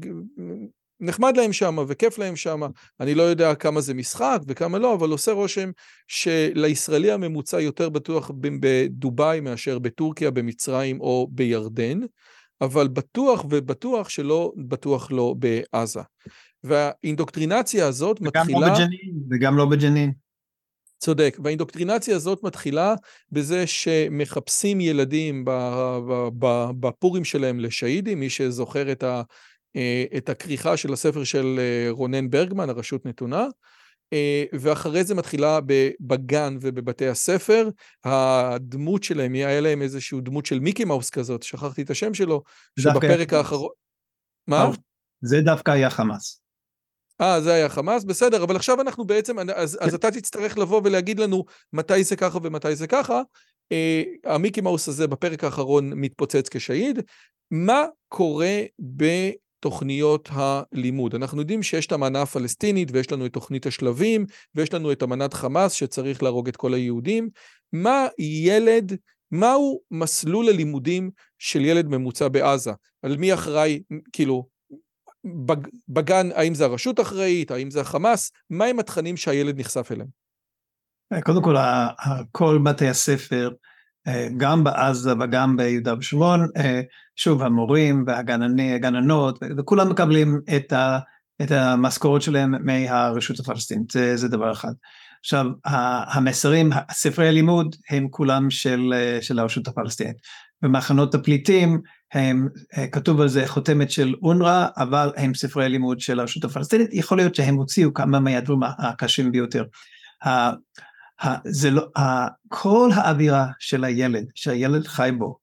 נחמד להם שם וכיף להם שם, אני לא יודע כמה זה משחק וכמה לא, אבל עושה רושם שלישראלי הממוצע יותר בטוח בדובאי מאשר בטורקיה, במצרים או בירדן, אבל בטוח ובטוח שלא בטוח לא בעזה. והאינדוקטרינציה הזאת וגם מתחילה... וגם לא בג'נין, וגם לא בג'נין. צודק, והאינדוקטרינציה הזאת מתחילה בזה שמחפשים ילדים בפורים שלהם לשהידים, מי שזוכר את ה... אה, את הכריכה של הספר של אה, רונן ברגמן, הרשות נתונה, אה, ואחרי זה מתחילה בגן ובבתי הספר, הדמות שלהם, היה להם איזושהי דמות של מיקי מאוס כזאת, שכחתי את השם שלו, שבפרק האחרון... מה? זה דווקא היה חמאס. אה, זה היה חמאס, בסדר, אבל עכשיו אנחנו בעצם, אז, אז אתה תצטרך לבוא ולהגיד לנו מתי זה ככה ומתי זה ככה. המיקי מאוס הזה בפרק האחרון מתפוצץ כשהיד. מה קורה ב... תוכניות הלימוד. אנחנו יודעים שיש את המנה הפלסטינית ויש לנו את תוכנית השלבים ויש לנו את אמנת חמאס שצריך להרוג את כל היהודים. מה ילד, מהו מסלול הלימודים של ילד ממוצע בעזה? על מי אחראי, כאילו, בגן, האם זה הרשות אחראית, האם זה החמאס? מהם התכנים שהילד נחשף אליהם? קודם כל, כל בתי הספר אה, גם בעזה וגם ביהודה ושומרון, אה, שוב המורים והגננות וכולם מקבלים את, ה, את המשכורת שלהם מהרשות הפלסטינית, זה, זה דבר אחד. עכשיו המסרים, ספרי הלימוד הם כולם של, של הרשות הפלסטינית. במחנות הפליטים הם, כתוב על זה חותמת של אונר"א, אבל הם ספרי לימוד של הרשות הפלסטינית, יכול להיות שהם הוציאו כמה מהדברים הקשים ביותר. זה לא, כל האווירה של הילד, שהילד חי בו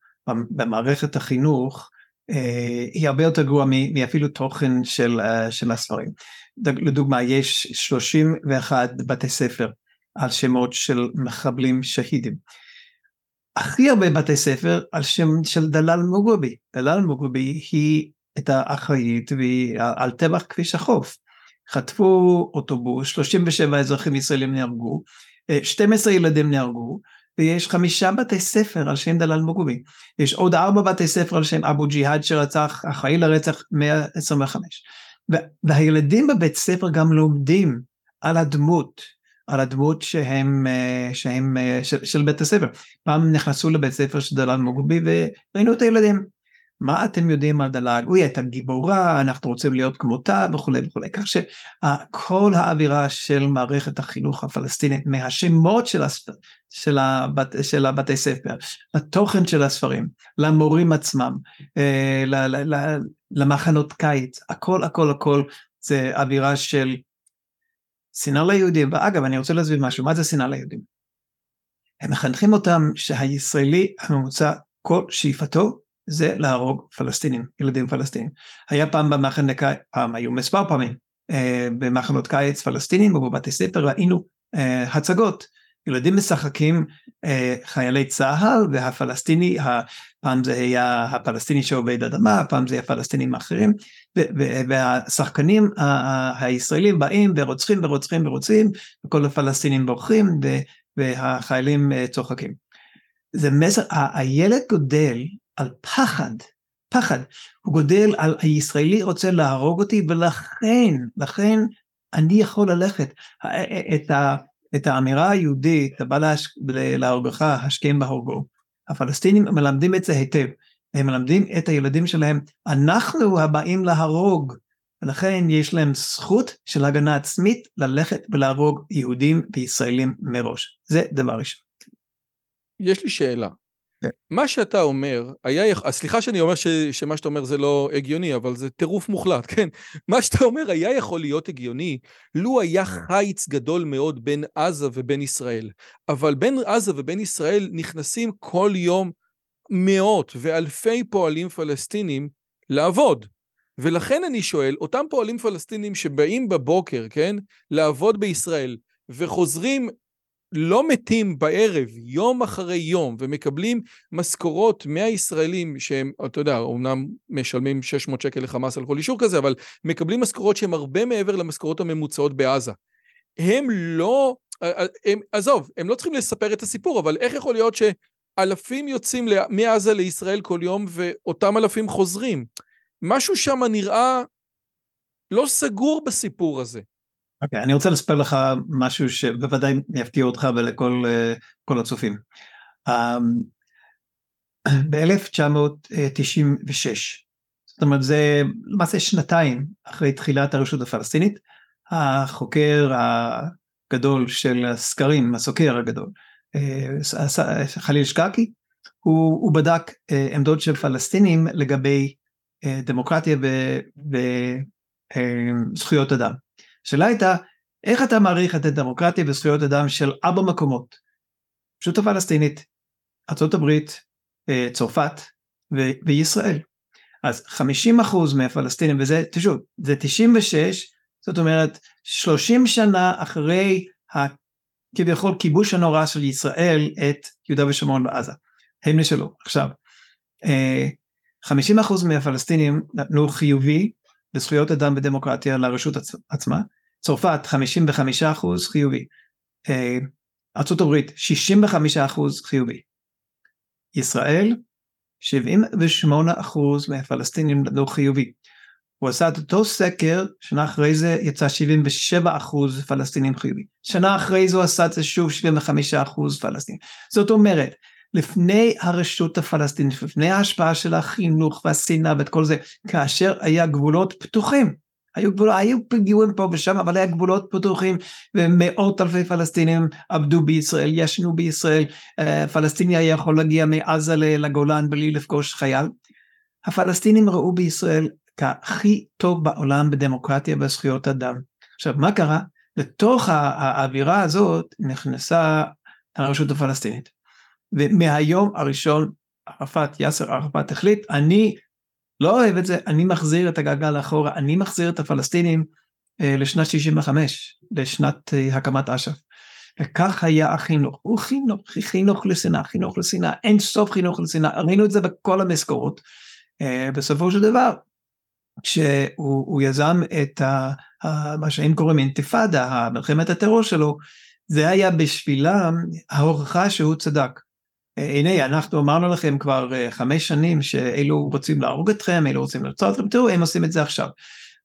במערכת החינוך, אה, היא הרבה יותר גרועה מאפילו תוכן של, אה, של הספרים. לדוגמה, יש 31 בתי ספר על שמות של מחבלים שהידים. הכי הרבה בתי ספר על שם של דלאל מוגובי. דלאל מוגובי היא את האחראית על טבח כביש החוף. חטפו אוטובוס, 37 אזרחים ישראלים נהרגו, 12 ילדים נהרגו, ויש חמישה בתי ספר על שם דלאל מוגובי. יש עוד ארבע בתי ספר על שם אבו ג'יהאד שרצח, אחראי לרצח 125. והילדים בבית ספר גם לומדים על הדמות, על הדמות שהם, אה, שהם אה, של, של בית הספר. פעם נכנסו לבית ספר של דלאל מוגובי וראינו את הילדים. מה אתם יודעים על דלאג? אוי, הייתה גיבורה, אנחנו רוצים להיות כמותה וכולי וכולי. כך שכל האווירה של מערכת החינוך הפלסטינית, מהשמות של, הספ... של, הבת... של הבתי ספר, לתוכן של הספרים, למורים עצמם, אה, למחנות קיץ, הכל הכל הכל זה אווירה של שנאה ליהודים. ואגב, אני רוצה להסביר משהו, מה זה שנאה ליהודים? הם מחנכים אותם שהישראלי הממוצע, כל שאיפתו זה להרוג פלסטינים, ילדים פלסטינים. היה פעם במחנה קיץ, פעם היו מספר פעמים, אה, במחנות קיץ פלסטינים ובבתי ספר ראינו אה, הצגות, ילדים משחקים אה, חיילי צה"ל והפלסטיני, פעם זה היה הפלסטיני שעובד אדמה, פעם זה היה פלסטינים אחרים, והשחקנים הישראלים באים ורוצחים ורוצחים ורוצחים, וכל הפלסטינים בורחים והחיילים צוחקים. זה מסר, הילד גודל על פחד, פחד, הוא גודל על הישראלי רוצה להרוג אותי ולכן, לכן אני יכול ללכת. את האמירה היהודית, הבא להורגך, השכם בהורגו, הפלסטינים מלמדים את זה היטב, הם מלמדים את הילדים שלהם, אנחנו הבאים להרוג, ולכן יש להם זכות של הגנה עצמית ללכת ולהרוג יהודים וישראלים מראש, זה דבר ראשון. יש לי שאלה. כן. מה שאתה אומר, היה, סליחה שאני אומר ש, שמה שאתה אומר זה לא הגיוני, אבל זה טירוף מוחלט, כן? מה שאתה אומר היה יכול להיות הגיוני, לו היה חיץ גדול מאוד בין עזה ובין ישראל. אבל בין עזה ובין ישראל נכנסים כל יום מאות ואלפי פועלים פלסטינים לעבוד. ולכן אני שואל, אותם פועלים פלסטינים שבאים בבוקר, כן, לעבוד בישראל, וחוזרים לא מתים בערב, יום אחרי יום, ומקבלים משכורות מהישראלים שהם, אתה יודע, אומנם משלמים 600 שקל לחמאס על כל אישור כזה, אבל מקבלים משכורות שהן הרבה מעבר למשכורות הממוצעות בעזה. הם לא, הם, עזוב, הם לא צריכים לספר את הסיפור, אבל איך יכול להיות שאלפים יוצאים מעזה לישראל כל יום ואותם אלפים חוזרים? משהו שם נראה לא סגור בסיפור הזה. אוקיי, okay, אני רוצה לספר לך משהו שבוודאי יפתיע אותך ולכל uh, הצופים. Um, ב-1996, זאת אומרת זה למעשה שנתיים אחרי תחילת הרשות הפלסטינית, החוקר הגדול של הסקרים, הסוקר הגדול, uh, חליל שקקי, הוא, הוא בדק uh, עמדות של פלסטינים לגבי דמוקרטיה וזכויות אדם. השאלה הייתה, איך אתה מעריך את הדמוקרטיה וזכויות אדם של ארבע מקומות? פשוט הפלסטינית, ארה"ב, אה, צרפת ו- וישראל. אז 50% מהפלסטינים, וזה, תשוב, זה 96, זאת אומרת, 30 שנה אחרי הכביכול כיבוש הנורא של ישראל את יהודה ושומרון ועזה. הם נשאלו. עכשיו, 50% אה, מהפלסטינים נתנו חיובי לזכויות אדם ודמוקרטיה לרשות עצמה, צרפת 55 אחוז חיובי, אה, ארה"ב 65 אחוז חיובי, ישראל 78 אחוז מהפלסטינים לא חיובי. הוא עשה את אותו סקר, שנה אחרי זה יצא 77 אחוז פלסטינים חיובי. שנה אחרי זה הוא עשה את זה שוב 75 אחוז פלסטינים. זאת אומרת, לפני הרשות הפלסטינית, לפני ההשפעה של החינוך והשנאה ואת כל זה, כאשר היה גבולות פתוחים, היו גבולות, היו פיגועים פה ושם, אבל היה גבולות פתוחים, ומאות אלפי פלסטינים עבדו בישראל, ישנו בישראל, אה, פלסטיני היה יכול להגיע מעזה לגולן בלי לפגוש חייל. הפלסטינים ראו בישראל כהכי טוב בעולם בדמוקרטיה וזכויות אדם. עכשיו, מה קרה? לתוך האווירה הזאת נכנסה הרשות הפלסטינית. ומהיום הראשון ערפאת, יאסר ערפאת החליט, אני לא אוהב את זה, אני מחזיר את הגלגל לאחורה, אני מחזיר את הפלסטינים אה, לשנת 65, לשנת אה, הקמת אש"ף. וכך היה החינוך, הוא חינוך, חינוך לשנאה, חינוך לשנאה, אין סוף חינוך לשנאה, ראינו את זה בכל המשכורות. אה, בסופו של דבר, כשהוא יזם את ה, ה, מה שהם קוראים אינתיפאדה, מלחמת הטרור שלו, זה היה בשבילם ההוכחה שהוא צדק. הנה אנחנו אמרנו לכם כבר אה, חמש שנים שאלו רוצים להרוג אתכם, אלו רוצים לרצות אתכם, תראו הם עושים את זה עכשיו.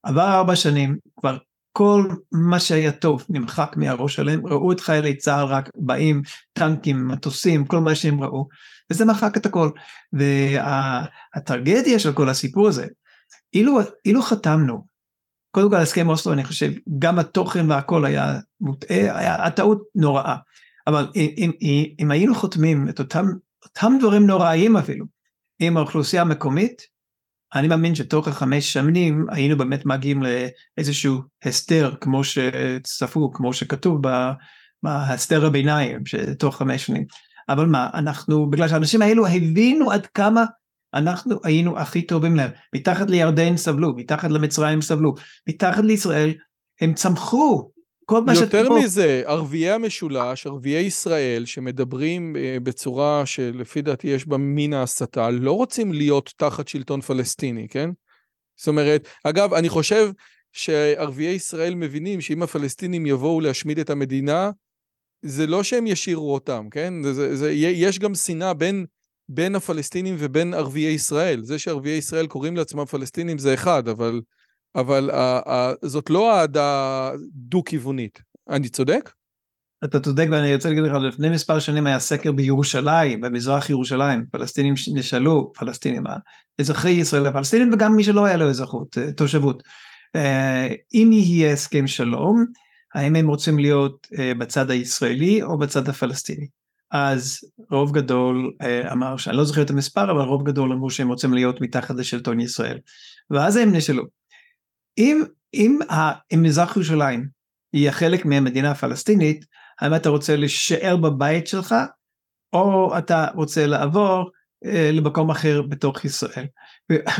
עבר ארבע שנים, כבר כל מה שהיה טוב נמחק מהראש שלהם, ראו את חיילי צה"ל רק באים, טנקים, מטוסים, כל מה שהם ראו, וזה מחק את הכל. והטרגדיה של כל הסיפור הזה, אילו, אילו חתמנו, קודם כל הסכם אוסלו אני חושב, גם התוכן והכל היה מוטעה, היה הטעות נוראה. אבל אם, אם, אם היינו חותמים את אותם, אותם דברים נוראיים אפילו עם האוכלוסייה המקומית, אני מאמין שתוך החמש שנים היינו באמת מגיעים לאיזשהו הסדר כמו שצפו, כמו שכתוב בהסדר הביניים, שתוך חמש שנים. אבל מה, אנחנו, בגלל שהאנשים האלו הבינו עד כמה אנחנו היינו הכי טובים להם. מתחת לירדן סבלו, מתחת למצרים סבלו, מתחת לישראל הם צמחו. כל מה יותר שתבוא... מזה, ערביי המשולש, ערביי ישראל, שמדברים אה, בצורה שלפי דעתי יש בה מין ההסתה, לא רוצים להיות תחת שלטון פלסטיני, כן? זאת אומרת, אגב, אני חושב שערביי ישראל מבינים שאם הפלסטינים יבואו להשמיד את המדינה, זה לא שהם ישירו אותם, כן? זה, זה, יש גם שנאה בין, בין הפלסטינים ובין ערביי ישראל. זה שערביי ישראל קוראים לעצמם פלסטינים זה אחד, אבל, אבל uh, uh, זאת לא אהדה דו-כיוונית. אני צודק? אתה צודק ואני רוצה להגיד לך, לפני מספר שנים היה סקר בירושלים, במזרח ירושלים, פלסטינים נשאלו, פלסטינים, אזרחי ישראל הפלסטינים וגם מי שלא היה לו אזרחות, אה, תושבות. אה, אם יהיה הסכם שלום, האם הם רוצים להיות אה, בצד הישראלי או בצד הפלסטיני. אז רוב גדול אמר, שאני לא זוכר את המספר, אבל רוב גדול אמרו שהם רוצים להיות מתחת לשלטון ישראל. ואז הם נשאלו, אם, אם, אם מזרח ירושלים יהיה חלק מהמדינה הפלסטינית, האם אתה רוצה להישאר בבית שלך, או אתה רוצה לעבור אה, למקום אחר בתוך ישראל.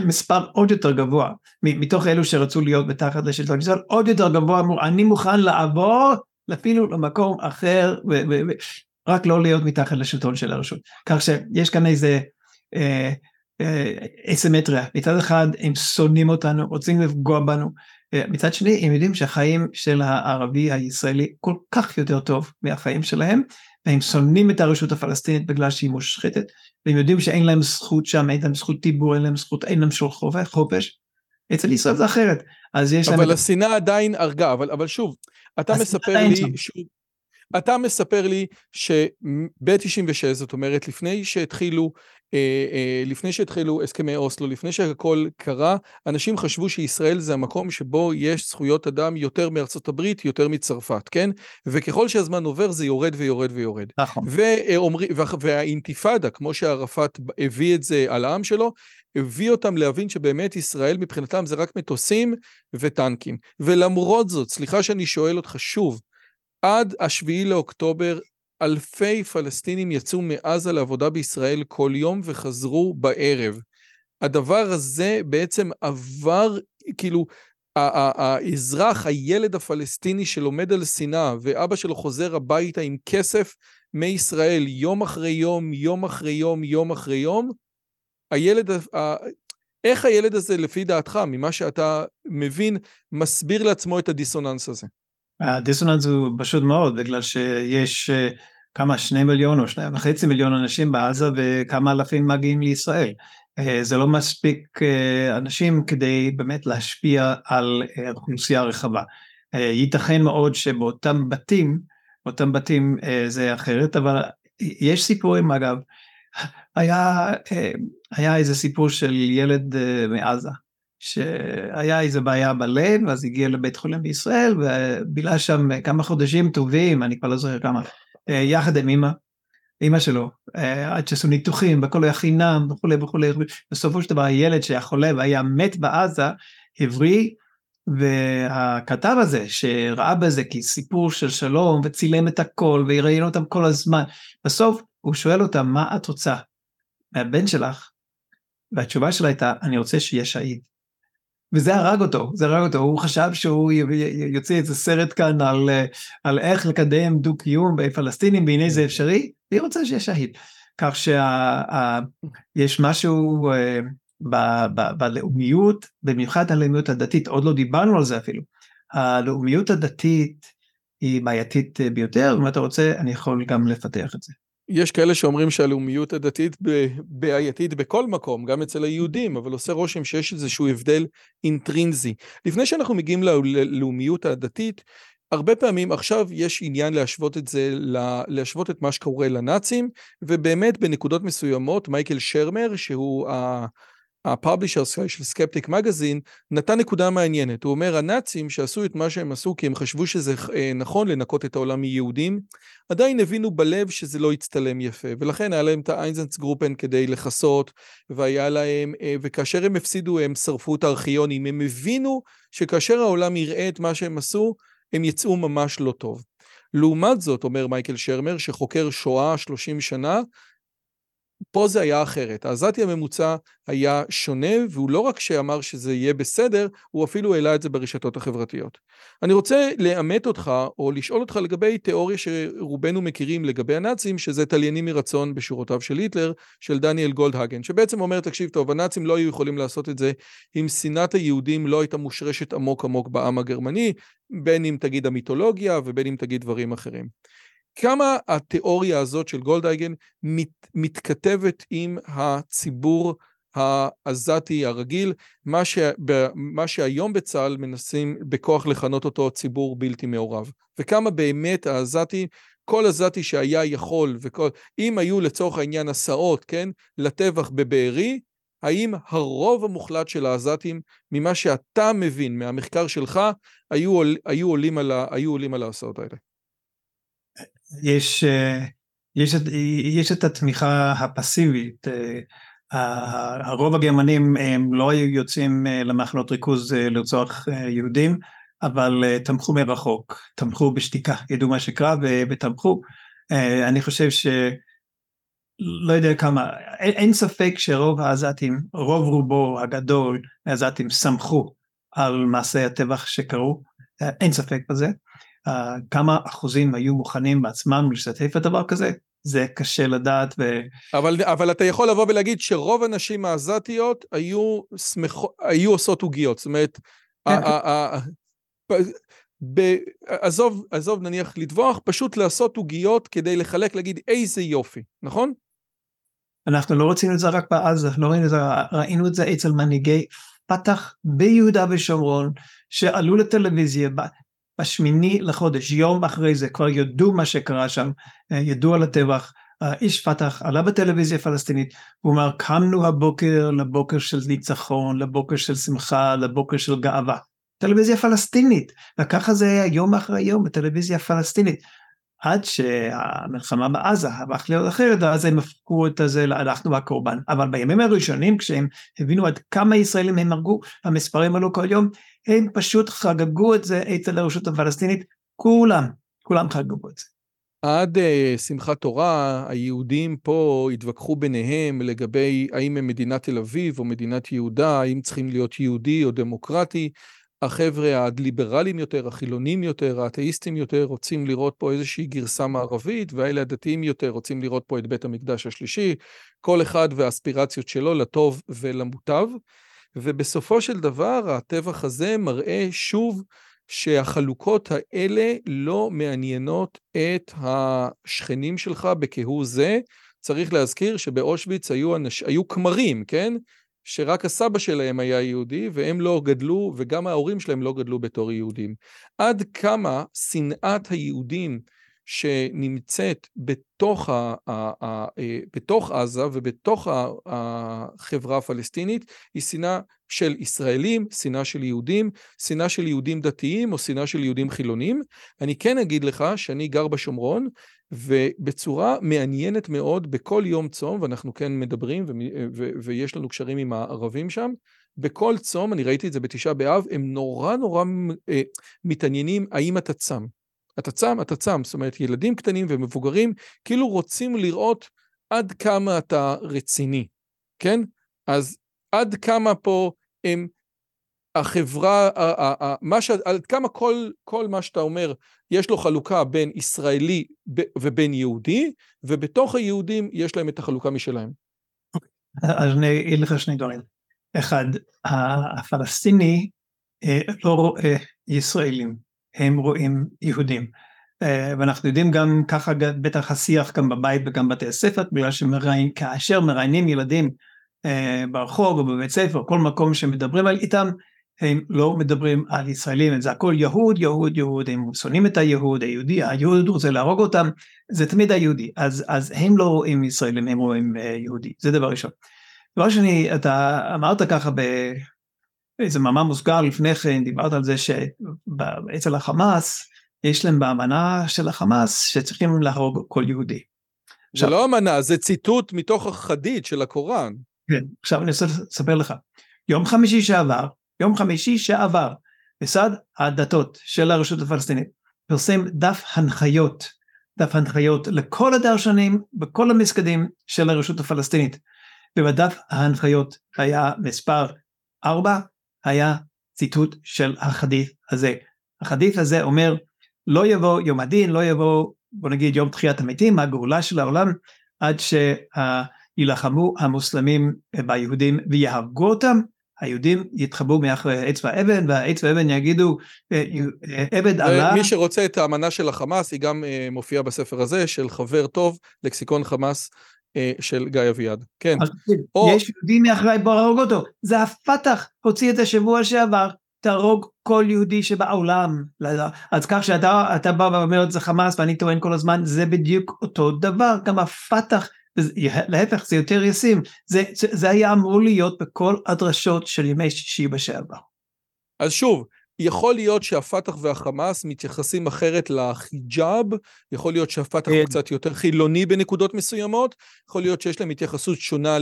מספר עוד יותר גבוה, מתוך אלו שרצו להיות מתחת לשלטון ישראל, עוד יותר גבוה אמרו, אני מוכן לעבור אפילו למקום אחר, רק לא להיות מתחת לשלטון של הרשות. כך שיש כאן איזה אה, אסימטריה, מצד אחד הם שונאים אותנו, רוצים לפגוע בנו, מצד שני הם יודעים שהחיים של הערבי הישראלי כל כך יותר טוב מהחיים שלהם והם שונאים את הרשות הפלסטינית בגלל שהיא מושחתת והם יודעים שאין להם זכות שם, אין להם זכות דיבור, אין להם זכות, אין להם שום חופש. אצל ישראל זה אחרת. אז יש להם... אבל השנאה עדיין הרגה, אבל, אבל שוב, אתה מספר לי, שוב, אתה מספר לי שב-96, זאת אומרת, לפני שהתחילו אה, אה, לפני שהתחילו הסכמי אוסלו, לפני שהכל קרה, אנשים חשבו שישראל זה המקום שבו יש זכויות אדם יותר מארצות הברית, יותר מצרפת, כן? וככל שהזמן עובר זה יורד ויורד ויורד. נכון. והאינתיפאדה, כמו שערפאת הביא את זה על העם שלו, הביא אותם להבין שבאמת ישראל מבחינתם זה רק מטוסים וטנקים. ולמרות זאת, סליחה שאני שואל אותך שוב, עד השביעי לאוקטובר אלפי פלסטינים יצאו מעזה לעבודה בישראל כל יום וחזרו בערב. הדבר הזה בעצם עבר, כאילו, האזרח, הילד הפלסטיני שלומד על שנאה ואבא שלו חוזר הביתה עם כסף מישראל יום אחרי יום, יום אחרי יום, יום אחרי יום, הילד, איך הילד הזה לפי דעתך, ממה שאתה מבין, מסביר לעצמו את הדיסוננס הזה? הדיסוננס הוא פשוט מאוד, בגלל שיש אה, כמה, שני מיליון או שניים וחצי מיליון אנשים בעזה וכמה אלפים מגיעים לישראל. אה, זה לא מספיק אה, אנשים כדי באמת להשפיע על אוכלוסייה רחבה. ייתכן מאוד שבאותם בתים, באותם בתים זה אחרת, אבל יש סיפורים אגב, היה, היה איזה סיפור של ילד מעזה, שהיה איזה בעיה בלב, אז הגיע לבית חולים בישראל, ובילה שם כמה חודשים טובים, אני כבר לא זוכר כמה, אה, יחד עם אמא, אמא שלו, אה, עד שעשו ניתוחים, והכל היה חינם וכולי וכולי, בסופו של דבר הילד שהיה חולה והיה מת בעזה, הבריא, והכתב הזה שראה בזה כסיפור של שלום וצילם את הכל וראיינו אותם כל הזמן, בסוף הוא שואל אותה מה את רוצה מהבן שלך, והתשובה שלה הייתה אני רוצה שיהיה שהיד. וזה הרג אותו, זה הרג אותו, הוא חשב שהוא יוצא איזה סרט כאן על, על איך לקדם דו-קיום בפלסטינים, והנה זה אפשרי, והיא רוצה שיהיה שהיד. כך שיש משהו אה, ב, ב, בלאומיות, במיוחד הלאומיות הדתית, עוד לא דיברנו על זה אפילו, הלאומיות הדתית היא בעייתית ביותר, אם אתה רוצה אני יכול גם לפתח את זה. יש כאלה שאומרים שהלאומיות הדתית בעייתית בכל מקום, גם אצל היהודים, אבל עושה רושם שיש איזשהו הבדל אינטרינזי. לפני שאנחנו מגיעים ללאומיות הדתית, הרבה פעמים עכשיו יש עניין להשוות את זה, להשוות את מה שקורה לנאצים, ובאמת בנקודות מסוימות מייקל שרמר, שהוא הפאבלישר של סקפטיק מגזין נתן נקודה מעניינת, הוא אומר הנאצים שעשו את מה שהם עשו כי הם חשבו שזה אה, נכון לנקות את העולם מיהודים, עדיין הבינו בלב שזה לא יצטלם יפה ולכן היה להם את האיינזנס גרופן כדי לכסות והיה להם, אה, וכאשר הם הפסידו הם שרפו את הארכיונים, הם הבינו שכאשר העולם יראה את מה שהם עשו הם יצאו ממש לא טוב. לעומת זאת אומר מייקל שרמר שחוקר שואה 30 שנה פה זה היה אחרת, העזתי הממוצע היה שונה, והוא לא רק שאמר שזה יהיה בסדר, הוא אפילו העלה את זה ברשתות החברתיות. אני רוצה לאמת אותך, או לשאול אותך לגבי תיאוריה שרובנו מכירים לגבי הנאצים, שזה תליינים מרצון בשורותיו של היטלר, של דניאל גולדהגן, שבעצם אומר, תקשיב טוב, הנאצים לא היו יכולים לעשות את זה אם שנאת היהודים לא הייתה מושרשת עמוק עמוק בעם הגרמני, בין אם תגיד המיתולוגיה ובין אם תגיד דברים אחרים. כמה התיאוריה הזאת של גולדהייגן מת, מתכתבת עם הציבור העזתי הרגיל, מה, ש, מה שהיום בצה"ל מנסים בכוח לכנות אותו ציבור בלתי מעורב. וכמה באמת העזתי, כל עזתי שהיה יכול, וכל, אם היו לצורך העניין הסעות, כן, לטבח בבארי, האם הרוב המוחלט של העזתים, ממה שאתה מבין מהמחקר שלך, היו, היו, עולים, על, היו עולים על ההסעות האלה? יש, אה, יש, יש את התמיכה הפסיבית. אה, הרוב הגרמנים הם לא היו יוצאים אה, למחנות ריכוז לרצוח יהודים, אבל תמכו מרחוק, תמכו בשתיקה, ידעו מה שקרה ותמכו. אני חושב ש... לא יודע כמה, אין, אין ספק שרוב העזתים, רוב רובו הגדול העזתים שמחו על מעשי הטבח שקרו, אין ספק בזה. Uh, כמה אחוזים היו מוכנים בעצמם להשתתף בדבר כזה, זה קשה לדעת. ו... אבל, אבל אתה יכול לבוא ולהגיד שרוב הנשים העזתיות היו, שמח... היו עושות עוגיות, זאת אומרת, כן. ב... עזוב, עזוב נניח לטבוח, פשוט לעשות עוגיות כדי לחלק, להגיד איזה יופי, נכון? אנחנו לא רוצים את זה רק בעזה, לא ראינו את זה, ראינו את זה אצל מנהיגי פת"ח ביהודה ושומרון, שעלו לטלוויזיה בשמיני לחודש, יום אחרי זה, כבר ידעו מה שקרה שם, אה, ידעו על הטבח, איש פת"ח עלה בטלוויזיה הפלסטינית, הוא אמר קמנו הבוקר לבוקר של ניצחון, לבוקר של שמחה, לבוקר של גאווה. טלוויזיה פלסטינית, וככה זה היה יום אחרי יום בטלוויזיה הפלסטינית. עד שהמלחמה בעזה הפך להיות אחרת, אז הם הפכו את זה, אנחנו הקורבן. אבל בימים הראשונים, כשהם הבינו עד כמה ישראלים הם הרגו, המספרים עלו כל יום, הם פשוט חגגו את זה אצל הרשות הפלסטינית, כולם, כולם חגגו את זה. עד uh, שמחת תורה, היהודים פה התווכחו ביניהם לגבי האם הם מדינת תל אביב או מדינת יהודה, האם צריכים להיות יהודי או דמוקרטי. החבר'ה הליברליים יותר, החילונים יותר, האתאיסטים יותר, רוצים לראות פה איזושהי גרסה מערבית, והאלה הדתיים יותר רוצים לראות פה את בית המקדש השלישי, כל אחד והאספירציות שלו לטוב ולמוטב. ובסופו של דבר הטבח הזה מראה שוב שהחלוקות האלה לא מעניינות את השכנים שלך בכהוא זה. צריך להזכיר שבאושוויץ היו, אנש... היו כמרים, כן? שרק הסבא שלהם היה יהודי, והם לא גדלו, וגם ההורים שלהם לא גדלו בתור יהודים. עד כמה שנאת היהודים שנמצאת בתוך, ה, ה, ה, אה, בתוך עזה ובתוך החברה הפלסטינית היא שנאה של ישראלים, שנאה של יהודים, שנאה של יהודים דתיים או שנאה של יהודים חילונים. אני כן אגיד לך שאני גר בשומרון, ובצורה מעניינת מאוד בכל יום צום, ואנחנו כן מדברים ויש לנו קשרים עם הערבים שם, בכל צום, אני ראיתי את זה בתשעה באב, הם נורא נורא אה, מתעניינים האם אתה צם. אתה צם, אתה צם, זאת אומרת ילדים קטנים ומבוגרים כאילו רוצים לראות עד כמה אתה רציני, כן? אז עד כמה פה הם, החברה, מה ש... עד כמה כל, כל מה שאתה אומר, יש לו חלוקה בין ישראלי ובין יהודי, ובתוך היהודים יש להם את החלוקה משלהם. אז אני אגיד לך שני דברים. אחד, הפלסטיני אה, לא רואה ישראלים, הם רואים יהודים. אה, ואנחנו יודעים גם ככה בטח השיח גם בבית וגם בתי הספר, בגלל שכאשר מראיינים ילדים אה, ברחוב או בבית ספר, כל מקום שמדברים על איתם, הם לא מדברים על ישראלים, זה הכל יהוד, יהוד, יהוד, הם שונאים את היהוד, היהודי, היהוד רוצה להרוג אותם, זה תמיד היהודי, אז, אז הם לא רואים ישראלים, הם רואים אה, יהודי, זה דבר ראשון. דבר שני, אתה אמרת ככה באיזה מאמר מוסגר לפני כן, דיברת על זה שאצל החמאס, יש להם באמנה של החמאס שצריכים להרוג כל יהודי. זה לא אמנה, זה ציטוט מתוך החדיד של הקוראן. כן, עכשיו אני רוצה לספר לך. יום חמישי שעבר, יום חמישי שעבר, משרד הדתות של הרשות הפלסטינית פרסם דף הנחיות דף הנחיות לכל הדרשנים בכל המסגדים של הרשות הפלסטינית. ובדף ההנחיות היה מספר 4, היה ציטוט של החדית' הזה. החדית' הזה אומר, לא יבוא יום הדין, לא יבוא, בוא נגיד יום תחיית המתים, הגאולה של העולם, עד שיילחמו המוסלמים ביהודים ויהרגו אותם, היהודים יתחבאו מאחורי עץ ואבן, והעץ ואבן יגידו, אה, אה, עבד עלה... מי שרוצה את האמנה של החמאס, היא גם אה, מופיעה בספר הזה, של חבר טוב, לקסיקון חמאס של גיא אביעד. כן. או... יש יהודי מאחורי בוא הרוג אותו. זה הפתח הוציא את השבוע שעבר, תהרוג כל יהודי שבעולם. אז כך שאתה בא ואומר את זה חמאס ואני טוען כל הזמן, זה בדיוק אותו דבר, גם הפתח להפך זה יותר ישים, זה, זה, זה היה אמור להיות בכל הדרשות של ימי שישי בשעבר. אז שוב, יכול להיות שהפת"ח והחמאס מתייחסים אחרת לחיג'אב, יכול להיות שהפת"ח הוא כן. קצת יותר חילוני בנקודות מסוימות, יכול להיות שיש להם התייחסות שונה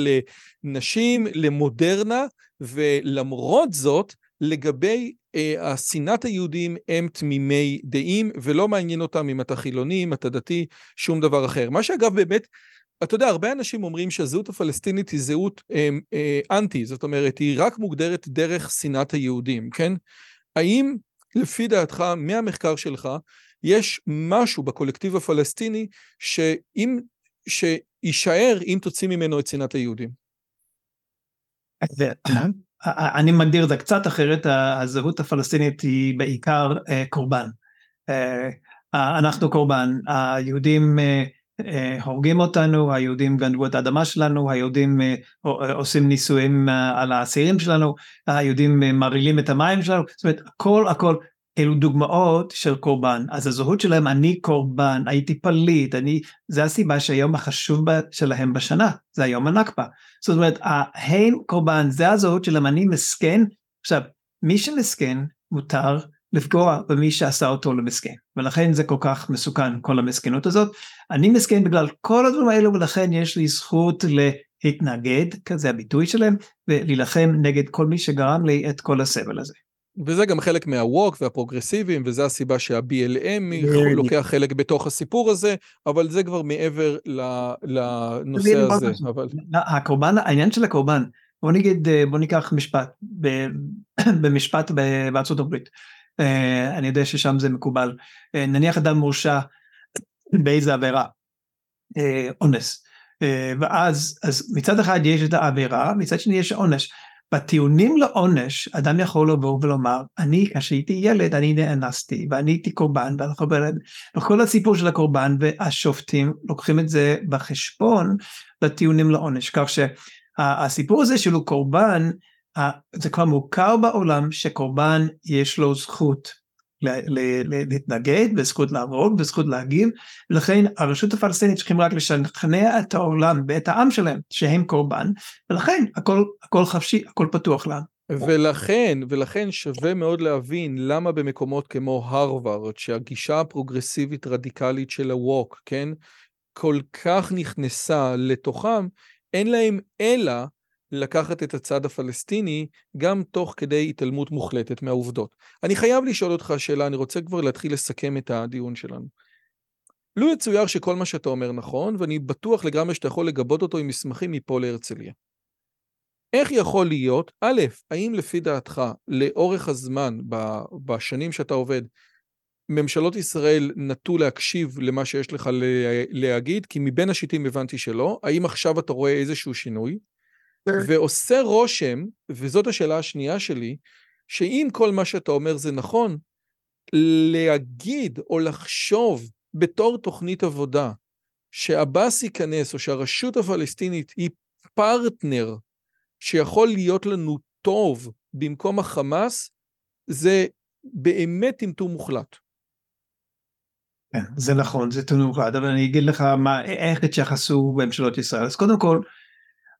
לנשים, למודרנה, ולמרות זאת, לגבי אה, שנאת היהודים הם תמימי דעים, ולא מעניין אותם אם אתה חילוני, אם אתה דתי, שום דבר אחר. מה שאגב באמת אתה יודע, הרבה אנשים אומרים שהזהות הפלסטינית היא זהות אה, אה, אנטי, זאת אומרת, היא רק מוגדרת דרך שנאת היהודים, כן? האם, לפי דעתך, מהמחקר שלך, יש משהו בקולקטיב הפלסטיני שאם, שיישאר אם תוציא ממנו את שנאת היהודים? אני מגדיר את זה קצת אחרת, הזהות הפלסטינית היא בעיקר אה, קורבן. אה, אנחנו קורבן, היהודים אה, אה, הורגים אותנו, היהודים גנבו את האדמה שלנו, היהודים אה, עושים ניסויים אה, על האסירים שלנו, היהודים מרעילים את המים שלנו, זאת אומרת הכל הכל אלו דוגמאות של קורבן, אז הזהות שלהם אני קורבן, הייתי פליט, אני, זה הסיבה שהיום החשוב שלהם בשנה, זה היום הנכבה, זאת אומרת הם קורבן, זה הזהות שלהם, אני מסכן, עכשיו מי שמסכן מותר לפגוע במי שעשה אותו למסכן, ולכן זה כל כך מסוכן כל המסכנות הזאת. אני מסכן בגלל כל הדברים האלו ולכן יש לי זכות להתנגד, כזה הביטוי שלהם, ולהילחם נגד כל מי שגרם לי את כל הסבל הזה. וזה גם חלק מהווק והפרוגרסיביים, וזה הסיבה שה-BLM לוקח חלק בתוך הסיפור הזה, אבל זה כבר מעבר לנושא הזה. אבל... הקורבן, העניין של הקורבן, בוא נגיד, בוא ניקח משפט, במשפט בארצות הברית. אה, אני יודע ששם זה מקובל, אה, נניח אדם מורשע באיזה עבירה, אה, אונס, ואז אז מצד אחד יש את העבירה, מצד שני יש עונש. בטיעונים לעונש אדם יכול לבוא ולומר אני כשהייתי ילד אני נאנסתי ואני הייתי קורבן וכל הסיפור של הקורבן והשופטים לוקחים את זה בחשבון בטיעונים לעונש. כך שהסיפור הזה של קורבן זה כבר מוכר בעולם שקורבן יש לו זכות להתנגד וזכות להרוג וזכות להגיב ולכן הרשות הפלסטינית צריכים רק לשכנע את העולם ואת העם שלהם שהם קורבן ולכן הכל, הכל חפשי הכל פתוח לנו. ולכן, ולכן שווה מאוד להבין למה במקומות כמו הרווארד, שהגישה הפרוגרסיבית רדיקלית של הווק, כן, כל כך נכנסה לתוכם, אין להם אלא לקחת את הצד הפלסטיני גם תוך כדי התעלמות מוחלטת מהעובדות. אני חייב לשאול אותך שאלה, אני רוצה כבר להתחיל לסכם את הדיון שלנו. לו יצויר שכל מה שאתה אומר נכון, ואני בטוח לגמרי שאתה יכול לגבות אותו עם מסמכים מפה להרצליה. איך יכול להיות, א', האם לפי דעתך, לאורך הזמן, בשנים שאתה עובד, ממשלות ישראל נטו להקשיב למה שיש לך להגיד? כי מבין השיטים הבנתי שלא. האם עכשיו אתה רואה איזשהו שינוי? ועושה רושם, וזאת השאלה השנייה שלי, שאם כל מה שאתה אומר זה נכון, להגיד או לחשוב בתור תוכנית עבודה שעבאס ייכנס או שהרשות הפלסטינית היא פרטנר שיכול להיות לנו טוב במקום החמאס, זה באמת טמטום מוחלט. כן, זה נכון, זה טמטום מוחלט, אבל אני אגיד לך מה, איך התייחסו בממשלות ישראל. אז קודם כל,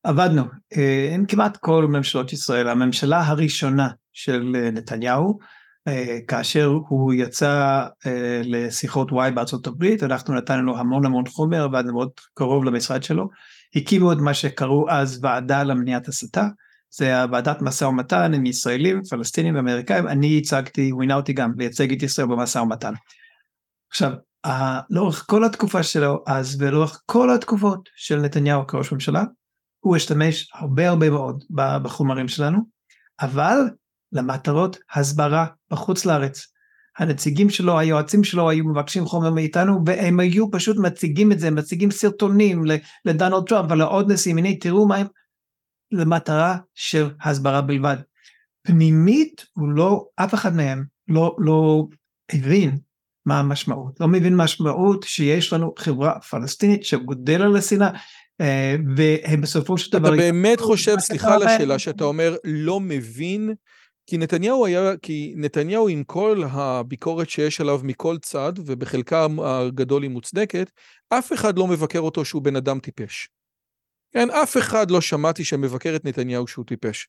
עבדנו. אה, עם כמעט כל ממשלות ישראל, הממשלה הראשונה של אה, נתניהו, אה, כאשר הוא יצא לשיחות וואי בארצות הברית, אנחנו נתנו לו המון המון חומר, עבדנו מאוד קרוב למשרד שלו, הקימו את מה שקראו אז ועדה למניעת הסתה, זה הוועדת משא ומתן עם ישראלים, פלסטינים ואמריקאים, אני הצגתי, הוא מינה אותי גם לייצג את ישראל במשא ומתן. עכשיו, לאורך כל התקופה שלו אז ולאורך כל התקופות של נתניהו כראש ממשלה, הוא השתמש הרבה הרבה מאוד בחומרים שלנו, אבל למטרות הסברה בחוץ לארץ. הנציגים שלו, היועצים שלו היו מבקשים חומר מאיתנו והם היו פשוט מציגים את זה, מציגים סרטונים לדונלד טראמפ ולעוד נשיאים, הנה תראו מה הם, למטרה של הסברה בלבד. פנימית הוא לא, אף אחד מהם לא, לא הבין מה המשמעות, לא מבין משמעות שיש לנו חברה פלסטינית שגודל על השנאה אה, והם בסופו של דבר... אתה באמת חושב, סליחה על השאלה, שאתה אומר לא מבין, כי נתניהו היה, כי נתניהו עם כל הביקורת שיש עליו מכל צד, ובחלקה הגדול היא מוצדקת, אף אחד לא מבקר אותו שהוא בן אדם טיפש. כן, אף אחד לא שמעתי שמבקר את נתניהו שהוא טיפש.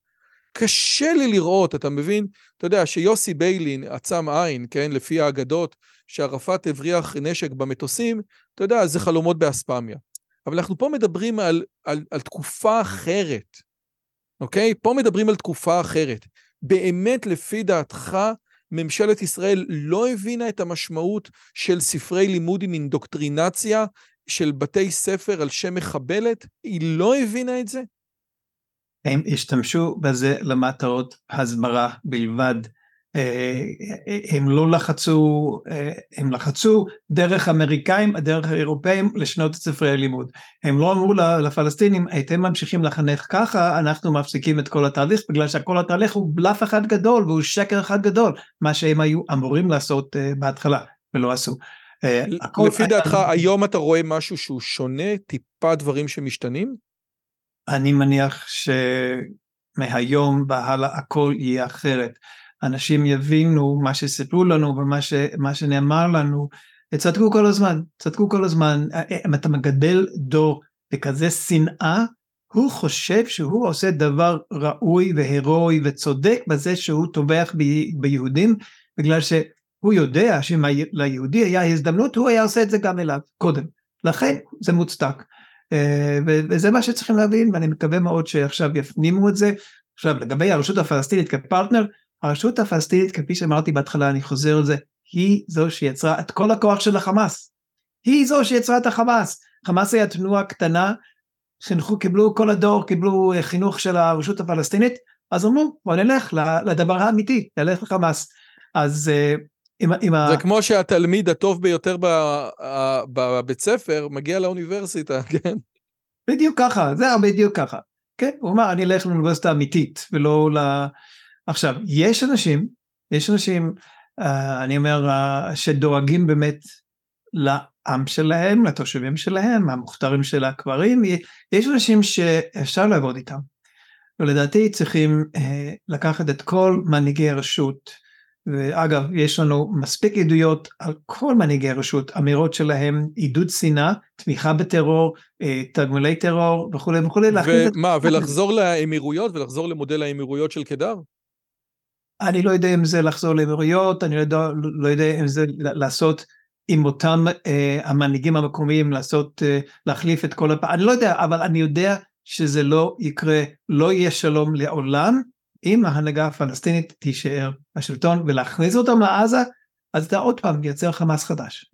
קשה לי לראות, אתה מבין? אתה יודע, שיוסי ביילין עצם עין, כן, לפי האגדות, שערפאת הבריח נשק במטוסים, אתה יודע, זה חלומות באספמיה. אבל אנחנו פה מדברים על, על, על תקופה אחרת, אוקיי? פה מדברים על תקופה אחרת. באמת, לפי דעתך, ממשלת ישראל לא הבינה את המשמעות של ספרי לימוד עם אינדוקטרינציה של בתי ספר על שם מחבלת? היא לא הבינה את זה? הם השתמשו בזה למטרות הסברה בלבד. אה, הם לא לחצו, אה, הם לחצו דרך אמריקאים, דרך האירופאים לשנות את ספרי הלימוד. הם לא אמרו לפלסטינים, אתם ממשיכים לחנך ככה, אנחנו מפסיקים את כל התהליך, בגלל שכל התהליך הוא בלף אחד גדול והוא שקר אחד גדול, מה שהם היו אמורים לעשות אה, בהתחלה ולא עשו. לפי דעתך, היום אתה רואה משהו שהוא שונה, טיפה דברים שמשתנים? אני מניח שמהיום והלאה הכל יהיה אחרת. אנשים יבינו מה שסיפרו לנו ומה ש, שנאמר לנו, צדקו כל הזמן, צדקו כל הזמן. אם אתה מגדל דור בכזה שנאה, הוא חושב שהוא עושה דבר ראוי והירואי וצודק בזה שהוא טובח ב, ביהודים, בגלל שהוא יודע שאם ליהודי היה הזדמנות, הוא היה עושה את זה גם אליו קודם. לכן זה מוצדק. אה, וזה מה שצריכים להבין, ואני מקווה מאוד שעכשיו יפנימו את זה. עכשיו, לגבי הרשות הפלסטינית כפרטנר, הרשות הפלסטינית, כפי שאמרתי בהתחלה, אני חוזר על זה, היא זו שיצרה את כל הכוח של החמאס. היא זו שיצרה את החמאס. חמאס היה תנועה קטנה, חינכו, קיבלו כל הדור, קיבלו אה, חינוך של הרשות הפלסטינית, אז אמרו, בוא נלך לדבר האמיתי, נלך לחמאס. אז עם, אה, עם זה ה... כמו שהתלמיד הטוב ביותר בבית ספר מגיע לאוניברסיטה, כן? בדיוק ככה, זה בדיוק ככה. כן, הוא אמר, אני אלך לאוניברסיטה אמיתית, ולא ל... עכשיו, יש אנשים, יש אנשים, uh, אני אומר, uh, שדואגים באמת לעם שלהם, לתושבים שלהם, המוכתרים של הקברים, יש אנשים שאפשר לעבוד איתם. ולדעתי צריכים uh, לקחת את כל מנהיגי הרשות, ואגב, יש לנו מספיק עדויות על כל מנהיגי הרשות, אמירות שלהם, עידוד שנאה, תמיכה בטרור, תגמולי טרור וכולי וכולי. ומה, ולחזור לאמירויות ולחזור למודל האמירויות של קדר? אני לא יודע אם זה לחזור לאמירויות, אני לא יודע, לא יודע אם זה לעשות עם אותם אה, המנהיגים המקומיים, לעשות, אה, להחליף את כל הפ... אני לא יודע, אבל אני יודע שזה לא יקרה, לא יהיה שלום לעולם, אם ההנהגה הפלסטינית תישאר בשלטון ולהכניס אותם לעזה, אז אתה עוד פעם יוצר חמאס חדש.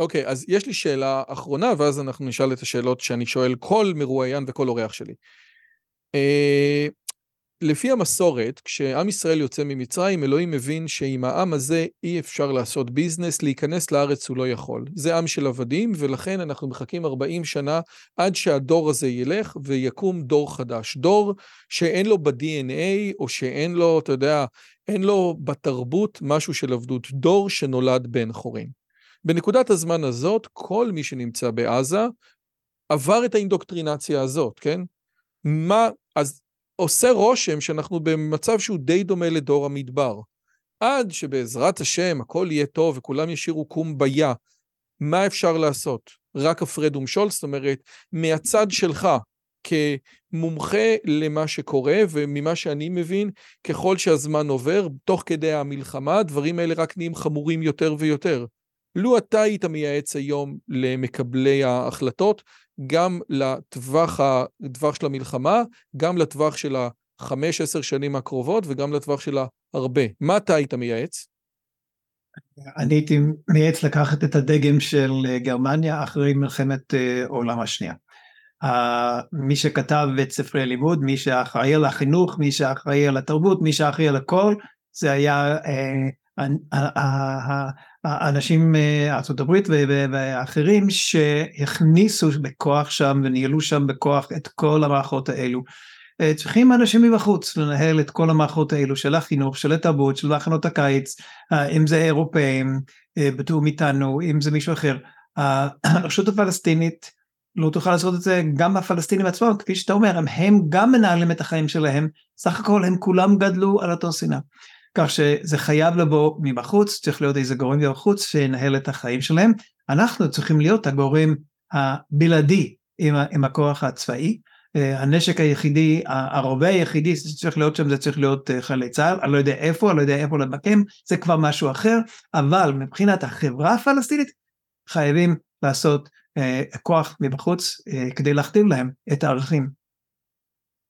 אוקיי, okay, אז יש לי שאלה אחרונה, ואז אנחנו נשאל את השאלות שאני שואל כל מרואיין וכל אורח שלי. אה, לפי המסורת, כשעם ישראל יוצא ממצרים, אלוהים מבין שעם העם הזה אי אפשר לעשות ביזנס, להיכנס לארץ הוא לא יכול. זה עם של עבדים, ולכן אנחנו מחכים 40 שנה עד שהדור הזה ילך ויקום דור חדש. דור שאין לו ב-DNA, או שאין לו, אתה יודע, אין לו בתרבות משהו של עבדות. דור שנולד בן חורין. בנקודת הזמן הזאת, כל מי שנמצא בעזה עבר את האינדוקטרינציה הזאת, כן? מה, אז עושה רושם שאנחנו במצב שהוא די דומה לדור המדבר. עד שבעזרת השם הכל יהיה טוב וכולם ישירו קומביה, מה אפשר לעשות? רק הפרד ומשול, זאת אומרת, מהצד שלך, כמומחה למה שקורה, וממה שאני מבין, ככל שהזמן עובר, תוך כדי המלחמה, הדברים האלה רק נהיים חמורים יותר ויותר. לו אתה היית מייעץ היום למקבלי ההחלטות, גם לטווח הטווח של המלחמה, גם לטווח של החמש, עשר שנים הקרובות וגם לטווח של ההרבה. מה אתה היית מייעץ? אני הייתי מייעץ לקחת את הדגם של גרמניה אחרי מלחמת העולם השנייה. מי שכתב את ספרי הלימוד, מי שאחראי על החינוך, מי שאחראי על התרבות, מי שאחראי על הכל, זה היה האנשים מארצות הברית ואחרים שהכניסו בכוח שם וניהלו שם בכוח את כל המערכות האלו. צריכים אנשים מבחוץ לנהל את כל המערכות האלו של החינוך, של התרבות, של מחנות הקיץ, אם זה אירופאים בתיאום איתנו, אם זה מישהו אחר. הרשות הפלסטינית לא תוכל לעשות את זה גם הפלסטינים עצמם, כפי שאתה אומר, הם גם מנהלים את החיים שלהם, סך הכל הם כולם גדלו על אותו שנאה. כך שזה חייב לבוא מבחוץ, צריך להיות איזה גורם מבחוץ שינהל את החיים שלהם. אנחנו צריכים להיות הגורם הבלעדי עם, עם הכוח הצבאי. הנשק היחידי, הרובה היחידי שצריך להיות שם זה צריך להיות חיילי צה"ל, אני לא יודע איפה, אני לא יודע איפה למקם, זה כבר משהו אחר, אבל מבחינת החברה הפלסטינית חייבים לעשות כוח מבחוץ כדי להכתיב להם את הערכים.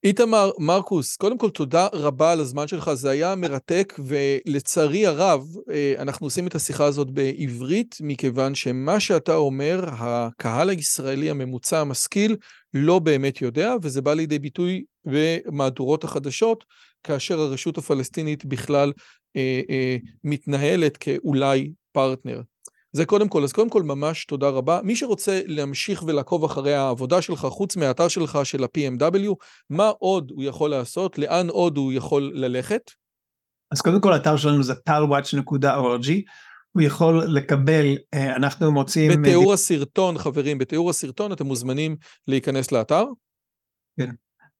איתמר, מרקוס, קודם כל תודה רבה על הזמן שלך, זה היה מרתק ולצערי הרב אנחנו עושים את השיחה הזאת בעברית מכיוון שמה שאתה אומר, הקהל הישראלי הממוצע המשכיל לא באמת יודע וזה בא לידי ביטוי במהדורות החדשות כאשר הרשות הפלסטינית בכלל אה, אה, מתנהלת כאולי פרטנר. זה קודם כל, אז קודם כל ממש תודה רבה. מי שרוצה להמשיך ולעקוב אחרי העבודה שלך, חוץ מהאתר שלך של ה-PMW, מה עוד הוא יכול לעשות? לאן עוד הוא יכול ללכת? אז קודם כל האתר שלנו זה palwatch.org, הוא יכול לקבל, אה, אנחנו מוצאים... בתיאור הסרטון, חברים, בתיאור הסרטון אתם מוזמנים להיכנס לאתר? כן.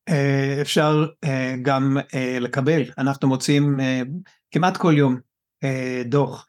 אה, אפשר אה, גם לקבל, אנחנו מוצאים כמעט כל יום דוח.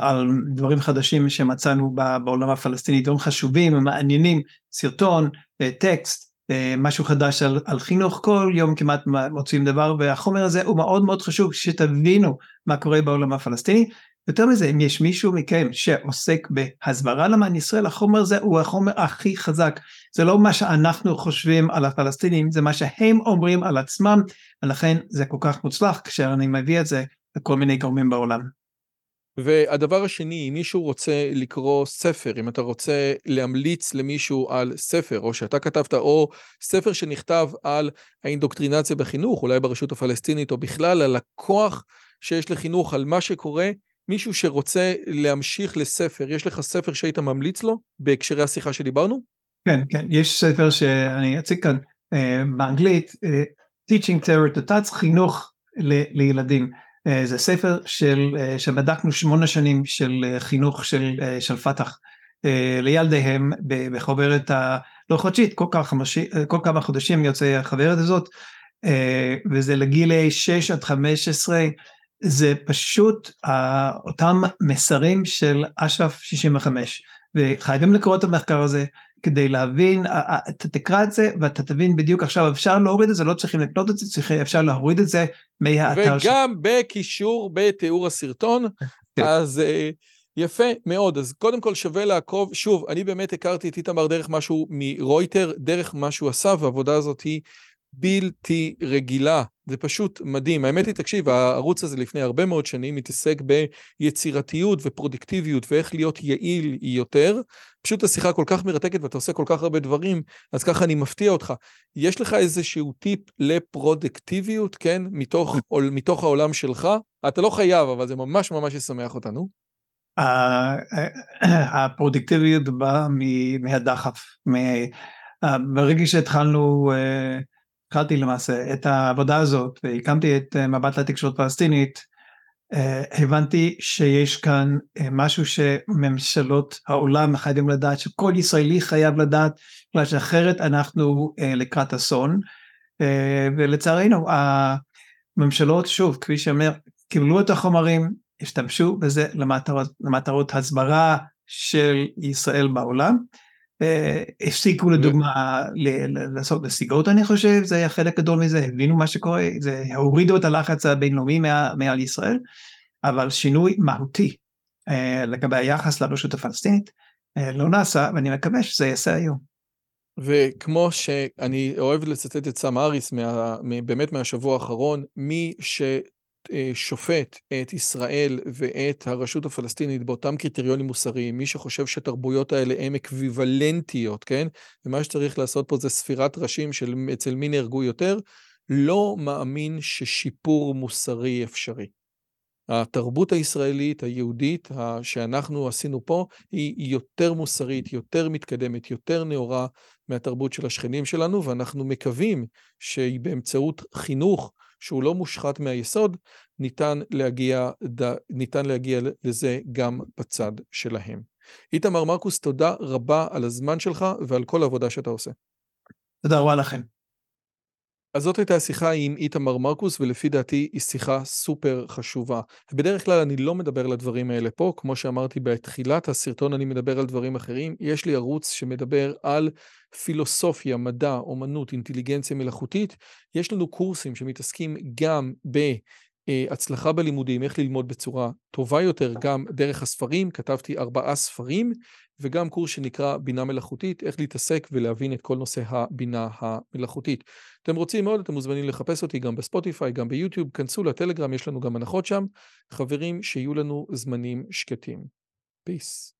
על דברים חדשים שמצאנו בעולם הפלסטיני, דברים חשובים ומעניינים, סרטון, אה, טקסט, אה, משהו חדש על, על חינוך, כל יום כמעט מוצאים דבר, והחומר הזה הוא מאוד מאוד חשוב שתבינו מה קורה בעולם הפלסטיני. יותר מזה, אם יש מישהו מכם שעוסק בהסברה למען ישראל, החומר הזה הוא החומר הכי חזק. זה לא מה שאנחנו חושבים על הפלסטינים, זה מה שהם אומרים על עצמם, ולכן זה כל כך מוצלח כאשר אני מביא את זה לכל מיני גורמים בעולם. והדבר השני, אם מישהו רוצה לקרוא ספר, אם אתה רוצה להמליץ למישהו על ספר, או שאתה כתבת, או ספר שנכתב על האינדוקטרינציה בחינוך, אולי ברשות הפלסטינית, או בכלל על הכוח שיש לחינוך, על מה שקורה, מישהו שרוצה להמשיך לספר, יש לך ספר שהיית ממליץ לו בהקשרי השיחה שדיברנו? כן, כן, יש ספר שאני אציג כאן uh, באנגלית, uh, Teaching Terror Touch, חינוך ל- לילדים. אה, זה ספר של, אה, שבדקנו שמונה שנים של אה, חינוך של, של פת"ח לילדיהם בחוברת הלא חודשית, כל כמה, חמשי, כל כמה חודשים יוצא החברת הזאת, וזה לגילי 6 עד 15, זה פשוט אותם מסרים של אש"ף 65, וחייבים לקרוא את המחקר הזה, כדי להבין, אתה תקרא את זה ואתה תבין בדיוק עכשיו אפשר להוריד את זה, לא צריכים לקנות את זה, צריך, אפשר להוריד את זה מהאתר שלך. וגם ש... בקישור בתיאור הסרטון, כן. אז uh, יפה מאוד, אז קודם כל שווה לעקוב, שוב, אני באמת הכרתי את איתמר דרך משהו מרויטר, דרך מה שהוא עשה, והעבודה הזאת היא בלתי רגילה, זה פשוט מדהים. האמת היא, תקשיב, הערוץ הזה לפני הרבה מאוד שנים מתעסק ביצירתיות ופרודקטיביות ואיך להיות יעיל יותר. פשוט השיחה כל כך מרתקת ואתה עושה כל כך הרבה דברים, אז ככה אני מפתיע אותך. יש לך איזשהו טיפ לפרודקטיביות, כן? מתוך, מתוך העולם שלך? אתה לא חייב, אבל זה ממש ממש ישמח אותנו. הפרודקטיביות באה מהדחף. ברגע שהתחלנו... התחלתי למעשה את העבודה הזאת והקמתי את אה, מבט לתקשורת פלסטינית, אה, הבנתי שיש כאן אה, משהו שממשלות העולם חייבים לדעת, שכל ישראלי חייב לדעת, בגלל שאחרת אנחנו לקראת אסון, ולצערנו הממשלות, שוב, כפי שאומר, קיבלו את החומרים, השתמשו בזה למטרות, למטרות הסברה של ישראל בעולם, הפסיקו לדוגמה לעשות נסיגות אני חושב, זה היה חלק גדול מזה, הבינו מה שקורה, זה הורידו את הלחץ הבינלאומי מעל ישראל, אבל שינוי מהותי אה, לגבי היחס לרשות הפלסטינית אה, לא נעשה, ואני מקווה שזה יעשה היום. וכמו שאני אוהב לצטט את סם אריס, באמת מהשבוע האחרון, מי ש... שופט את ישראל ואת הרשות הפלסטינית באותם קריטריונים מוסריים, מי שחושב שהתרבויות האלה הן אקוויוולנטיות, כן? ומה שצריך לעשות פה זה ספירת ראשים של אצל מי נהרגו יותר, לא מאמין ששיפור מוסרי אפשרי. התרבות הישראלית, היהודית, שאנחנו עשינו פה, היא יותר מוסרית, יותר מתקדמת, יותר נאורה מהתרבות של השכנים שלנו, ואנחנו מקווים שהיא באמצעות חינוך שהוא לא מושחת מהיסוד, ניתן להגיע, ניתן להגיע לזה גם בצד שלהם. איתמר מרקוס, תודה רבה על הזמן שלך ועל כל העבודה שאתה עושה. תודה רבה לכם. אז זאת הייתה שיחה עם איתמר מרקוס, ולפי דעתי היא שיחה סופר חשובה. בדרך כלל אני לא מדבר על הדברים האלה פה, כמו שאמרתי בתחילת הסרטון, אני מדבר על דברים אחרים. יש לי ערוץ שמדבר על פילוסופיה, מדע, אומנות, אינטליגנציה מלאכותית. יש לנו קורסים שמתעסקים גם ב... הצלחה בלימודים, איך ללמוד בצורה טובה יותר, גם דרך הספרים, כתבתי ארבעה ספרים, וגם קורס שנקרא בינה מלאכותית, איך להתעסק ולהבין את כל נושא הבינה המלאכותית. אתם רוצים מאוד, אתם מוזמנים לחפש אותי גם בספוטיפיי, גם ביוטיוב, כנסו לטלגרם, יש לנו גם הנחות שם. חברים, שיהיו לנו זמנים שקטים. Peace.